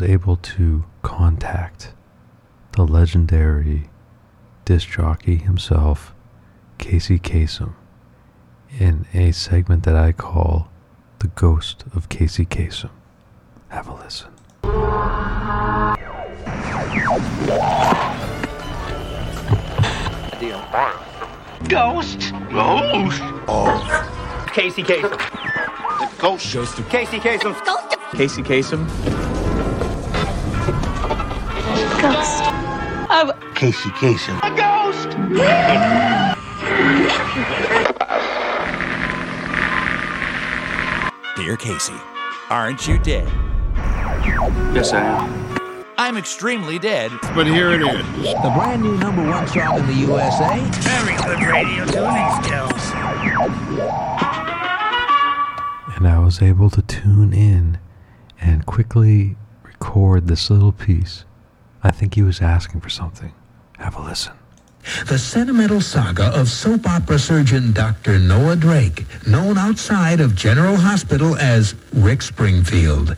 S9: Was able to contact the legendary disc jockey himself, Casey Kasem, in a segment that I call The Ghost of Casey Kasem. Have a listen.
S21: Ghost? Ghost? Oh. Casey Kasem. The ghost. Ghost of Casey Kasem. Ghost of
S38: Casey Kasem.
S21: Casey Kasem. A ghost!
S39: Dear Casey, aren't you dead?
S34: Yes, I am.
S39: I'm extremely dead.
S16: But here it is.
S39: The brand new number one song in the USA.
S21: Very good radio tuning skills.
S9: And I was able to tune in and quickly record this little piece. I think he was asking for something.
S25: The sentimental saga of soap opera surgeon Dr. Noah Drake, known outside of General Hospital as Rick Springfield.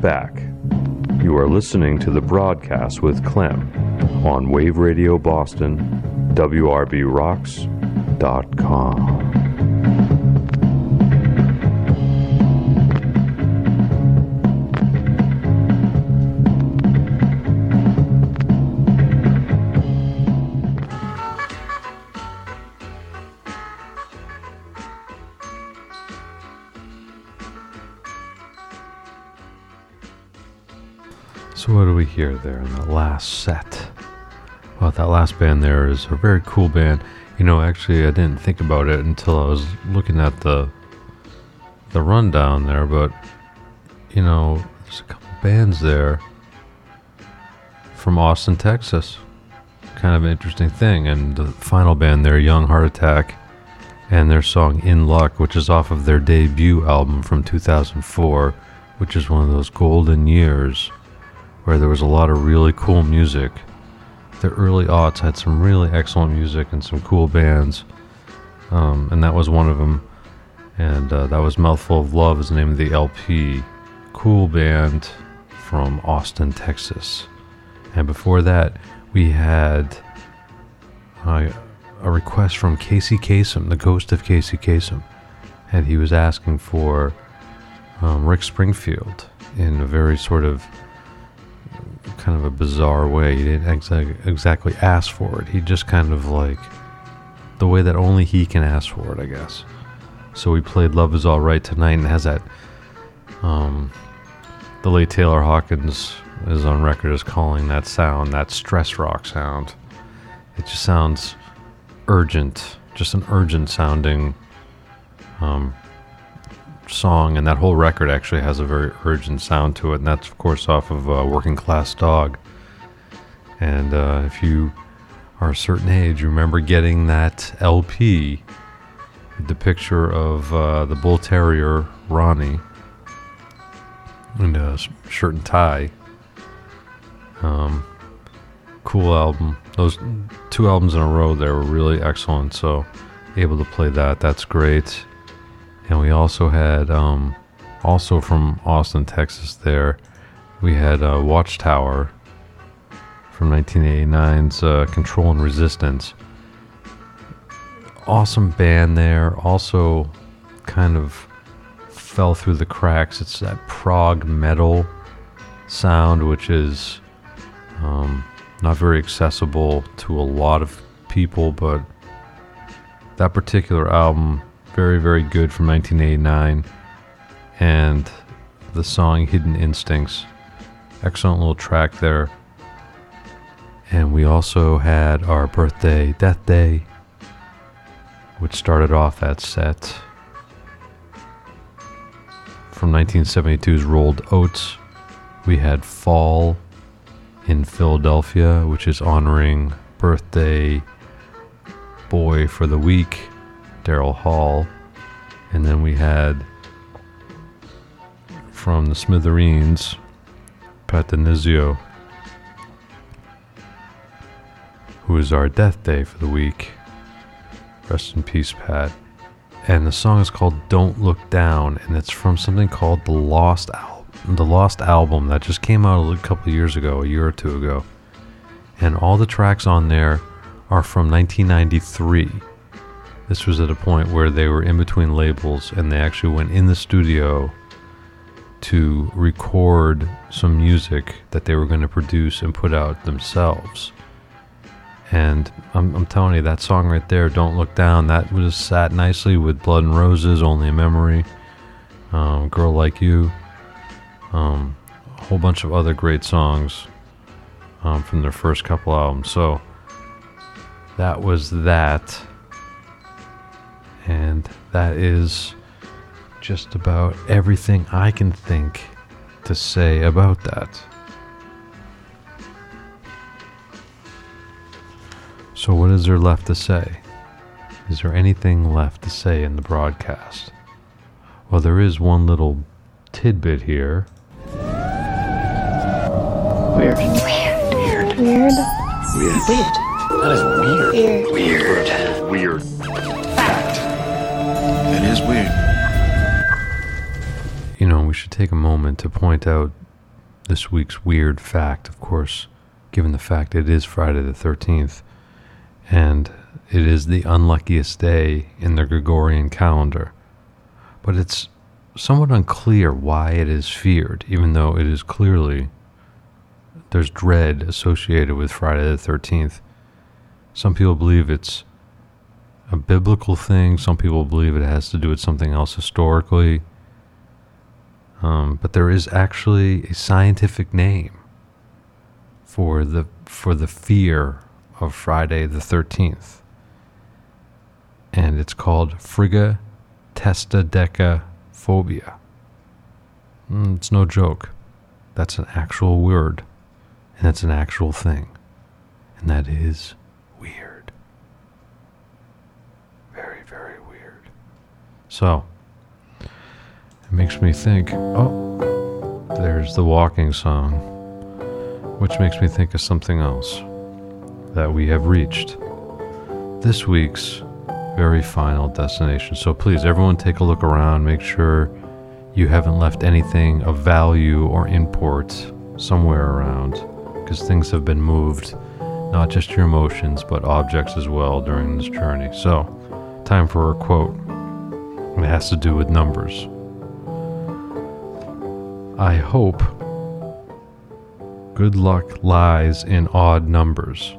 S9: Back. You are listening to the broadcast with Clem on Wave Radio Boston, WRBRocks.com. So, what do we hear there in the last set? Well, that last band there is a very cool band. You know, actually, I didn't think about it until I was looking at the the rundown there, but you know, there's a couple bands there from Austin, Texas. Kind of an interesting thing. And the final band there, Young Heart Attack, and their song In Luck, which is off of their debut album from 2004, which is one of those golden years where there was a lot of really cool music. The early aughts had some really excellent music and some cool bands, um, and that was one of them. And uh, that was Mouthful of Love is the name of the LP. Cool band from Austin, Texas. And before that, we had uh, a request from Casey Kasem, the ghost of Casey Kasem. And he was asking for um, Rick Springfield in a very sort of kind of a bizarre way. He didn't exa- exactly ask for it. He just kind of like the way that only he can ask for it, I guess. So we played Love Is Alright tonight and has that um the late Taylor Hawkins is on record as calling that sound that stress rock sound. It just sounds urgent, just an urgent sounding um song, and that whole record actually has a very urgent sound to it, and that's of course off of uh, Working Class Dog. And uh, if you are a certain age, you remember getting that LP, with the picture of uh, the bull terrier Ronnie in a shirt and tie. Um, cool album. Those two albums in a row there were really excellent. So able to play that, that's great. And we also had, um, also from Austin, Texas, there, we had uh, Watchtower from 1989's uh, Control and Resistance. Awesome band there. Also, kind of fell through the cracks. It's that prog metal sound, which is um, not very accessible to a lot of people, but that particular album very very good from 1989 and the song hidden instincts excellent little track there. And we also had our birthday death day which started off that set from 1972's rolled oats. We had fall in philadelphia which is honoring birthday boy for the week Daryl Hall. And then we had from the Smithereens, Pat DiNizio, who is our death day for the week. Rest in peace, Pat. and the song is called "Don't Look Down," and it's from something called the Lost Al- the Lost Album that just came out a couple years ago, a year or two ago, and all the tracks on there are from 1993. This was at a point where they were in between labels, and they actually went in the studio to record some music that they were going to produce and put out themselves. And I'm, I'm telling you, that song right there, Don't Look Down, that was sat nicely with Blood and Roses, Only a Memory, um, Girl Like You, um, a whole bunch of other great songs um, from their first couple albums. So that was that. And that is just about everything I can think to say about that. So, what is there left to say? Is there anything left to say in the broadcast? Well, there is one little tidbit here.
S21: Weird. Weird. Weird. Weird.
S40: Weird. That is weird.
S21: Weird.
S40: Weird. Weird.
S39: It is weird.
S9: You know, we should take a moment to point out this week's weird fact, of course, given the fact it is Friday the 13th, and it is the unluckiest day in the Gregorian calendar. But it's somewhat unclear why it is feared, even though it is clearly there's dread associated with Friday the 13th. Some people believe it's a biblical thing, some people believe it has to do with something else historically. Um, but there is actually a scientific name for the for the fear of Friday the 13th. And it's called Frigga testadecaphobia. Mm, it's no joke. That's an actual word. And it's an actual thing. And that is weird. Very, very weird. So, it makes me think, oh, there's the walking song, which makes me think of something else that we have reached. This week's very final destination. So please, everyone, take a look around. Make sure you haven't left anything of value or import somewhere around, because things have been moved, not just your emotions, but objects as well during this journey. So, time for a quote. It has to do with numbers. I hope good luck lies in odd numbers.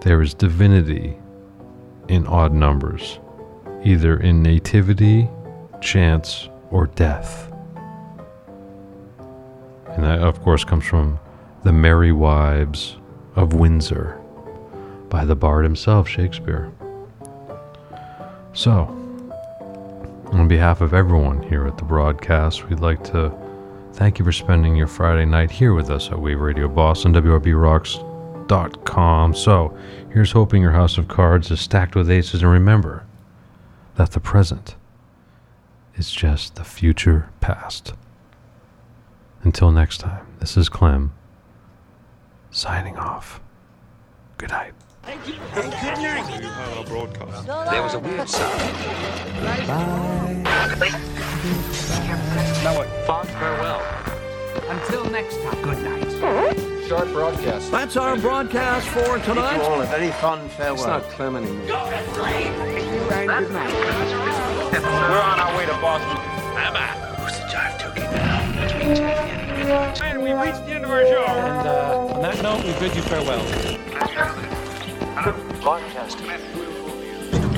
S9: There is divinity in odd numbers, either in nativity, chance, or death. And that, of course, comes from The Merry Wives of Windsor by the bard himself, Shakespeare. So, on behalf of everyone here at the broadcast, we'd like to thank you for spending your Friday night here with us at Wave Radio Boston, WRBRocks.com. So, here's hoping your house of cards is stacked with aces, and remember that the present is just the future past. Until next time, this is Clem signing off. Good night.
S41: There was a weird sound.
S39: Now what?
S41: Fond farewell.
S39: Until next time. Good night.
S41: Short broadcast.
S39: That's our broadcast for tonight.
S41: a very fond farewell.
S39: It's not
S41: Clem anymore.
S39: Good night.
S16: We're on our way to Boston.
S41: Who's the jive token?
S16: And we've reached the end of our show.
S42: And uh, on that note, we bid you farewell.
S41: Broadcast.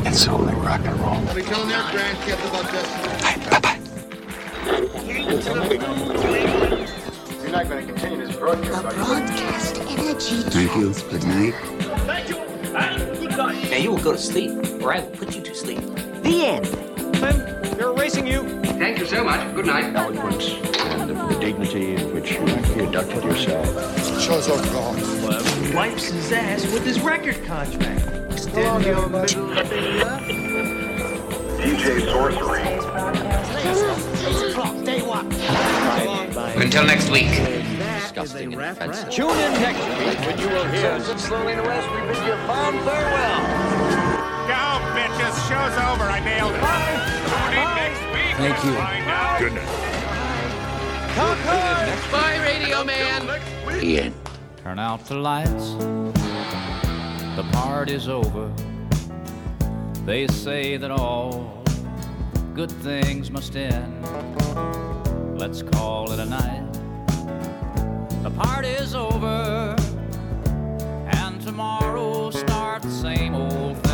S30: It's only rock and roll.
S24: Are we telling their grandkids about this?
S30: You're not going to continue this broadcast, are you?
S5: Broadcast energy.
S30: Thank you. Good night.
S16: Thank you. And good night.
S41: Now you will go to sleep, or I will put you to sleep.
S5: The end.
S42: Clem, they're erasing you.
S28: Thank you so much. Good night.
S30: Eloquence and the dignity in which you conducted yourself.
S24: Show's all gone.
S39: Wipes his ass with his record contract.
S24: Extend your middle finger.
S30: DJ Sorcery.
S28: Until next week.
S41: Disgusting and offensive.
S39: Tune in next week when you will hear.
S24: Slowly the rest, we bid you a fond farewell.
S16: Go, bitches. the show's over. I nailed it. Tune in next week.
S38: Thank you.
S16: Good night.
S42: Bye, Radio Man.
S38: Ian.
S43: Turn out the lights. The party's over. They say that all good things must end. Let's call it a night. The party's over. And tomorrow start the same old thing again.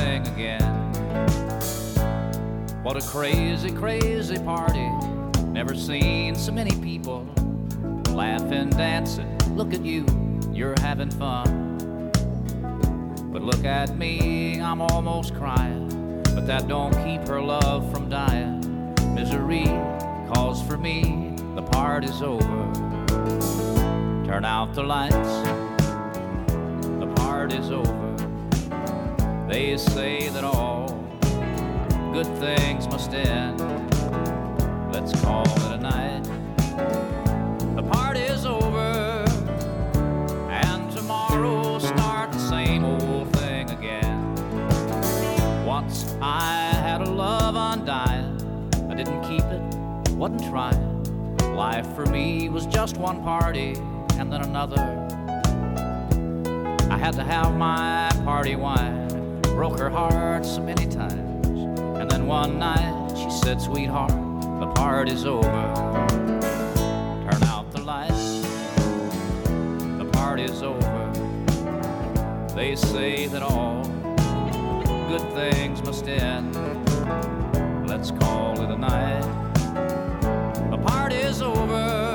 S43: What a crazy, crazy party. Never seen so many people laughing, dancing. Look at you, you're having fun. But look at me, I'm almost crying. But that don't keep her love from dying. Misery calls for me, the party's over. Turn out the lights, the party's over. They say that all good things must end. Let's call it a night. The party's over, and tomorrow'll start the same old thing again. Once I had a love undying, I didn't keep it, wasn't trying. Life for me was just one party and then another. I had to have my party wine, broke her heart so many times. One night she said, Sweetheart, the party's over. Turn out the lights, the party's over. They say that all good things must end. Let's call it a night. The party's over.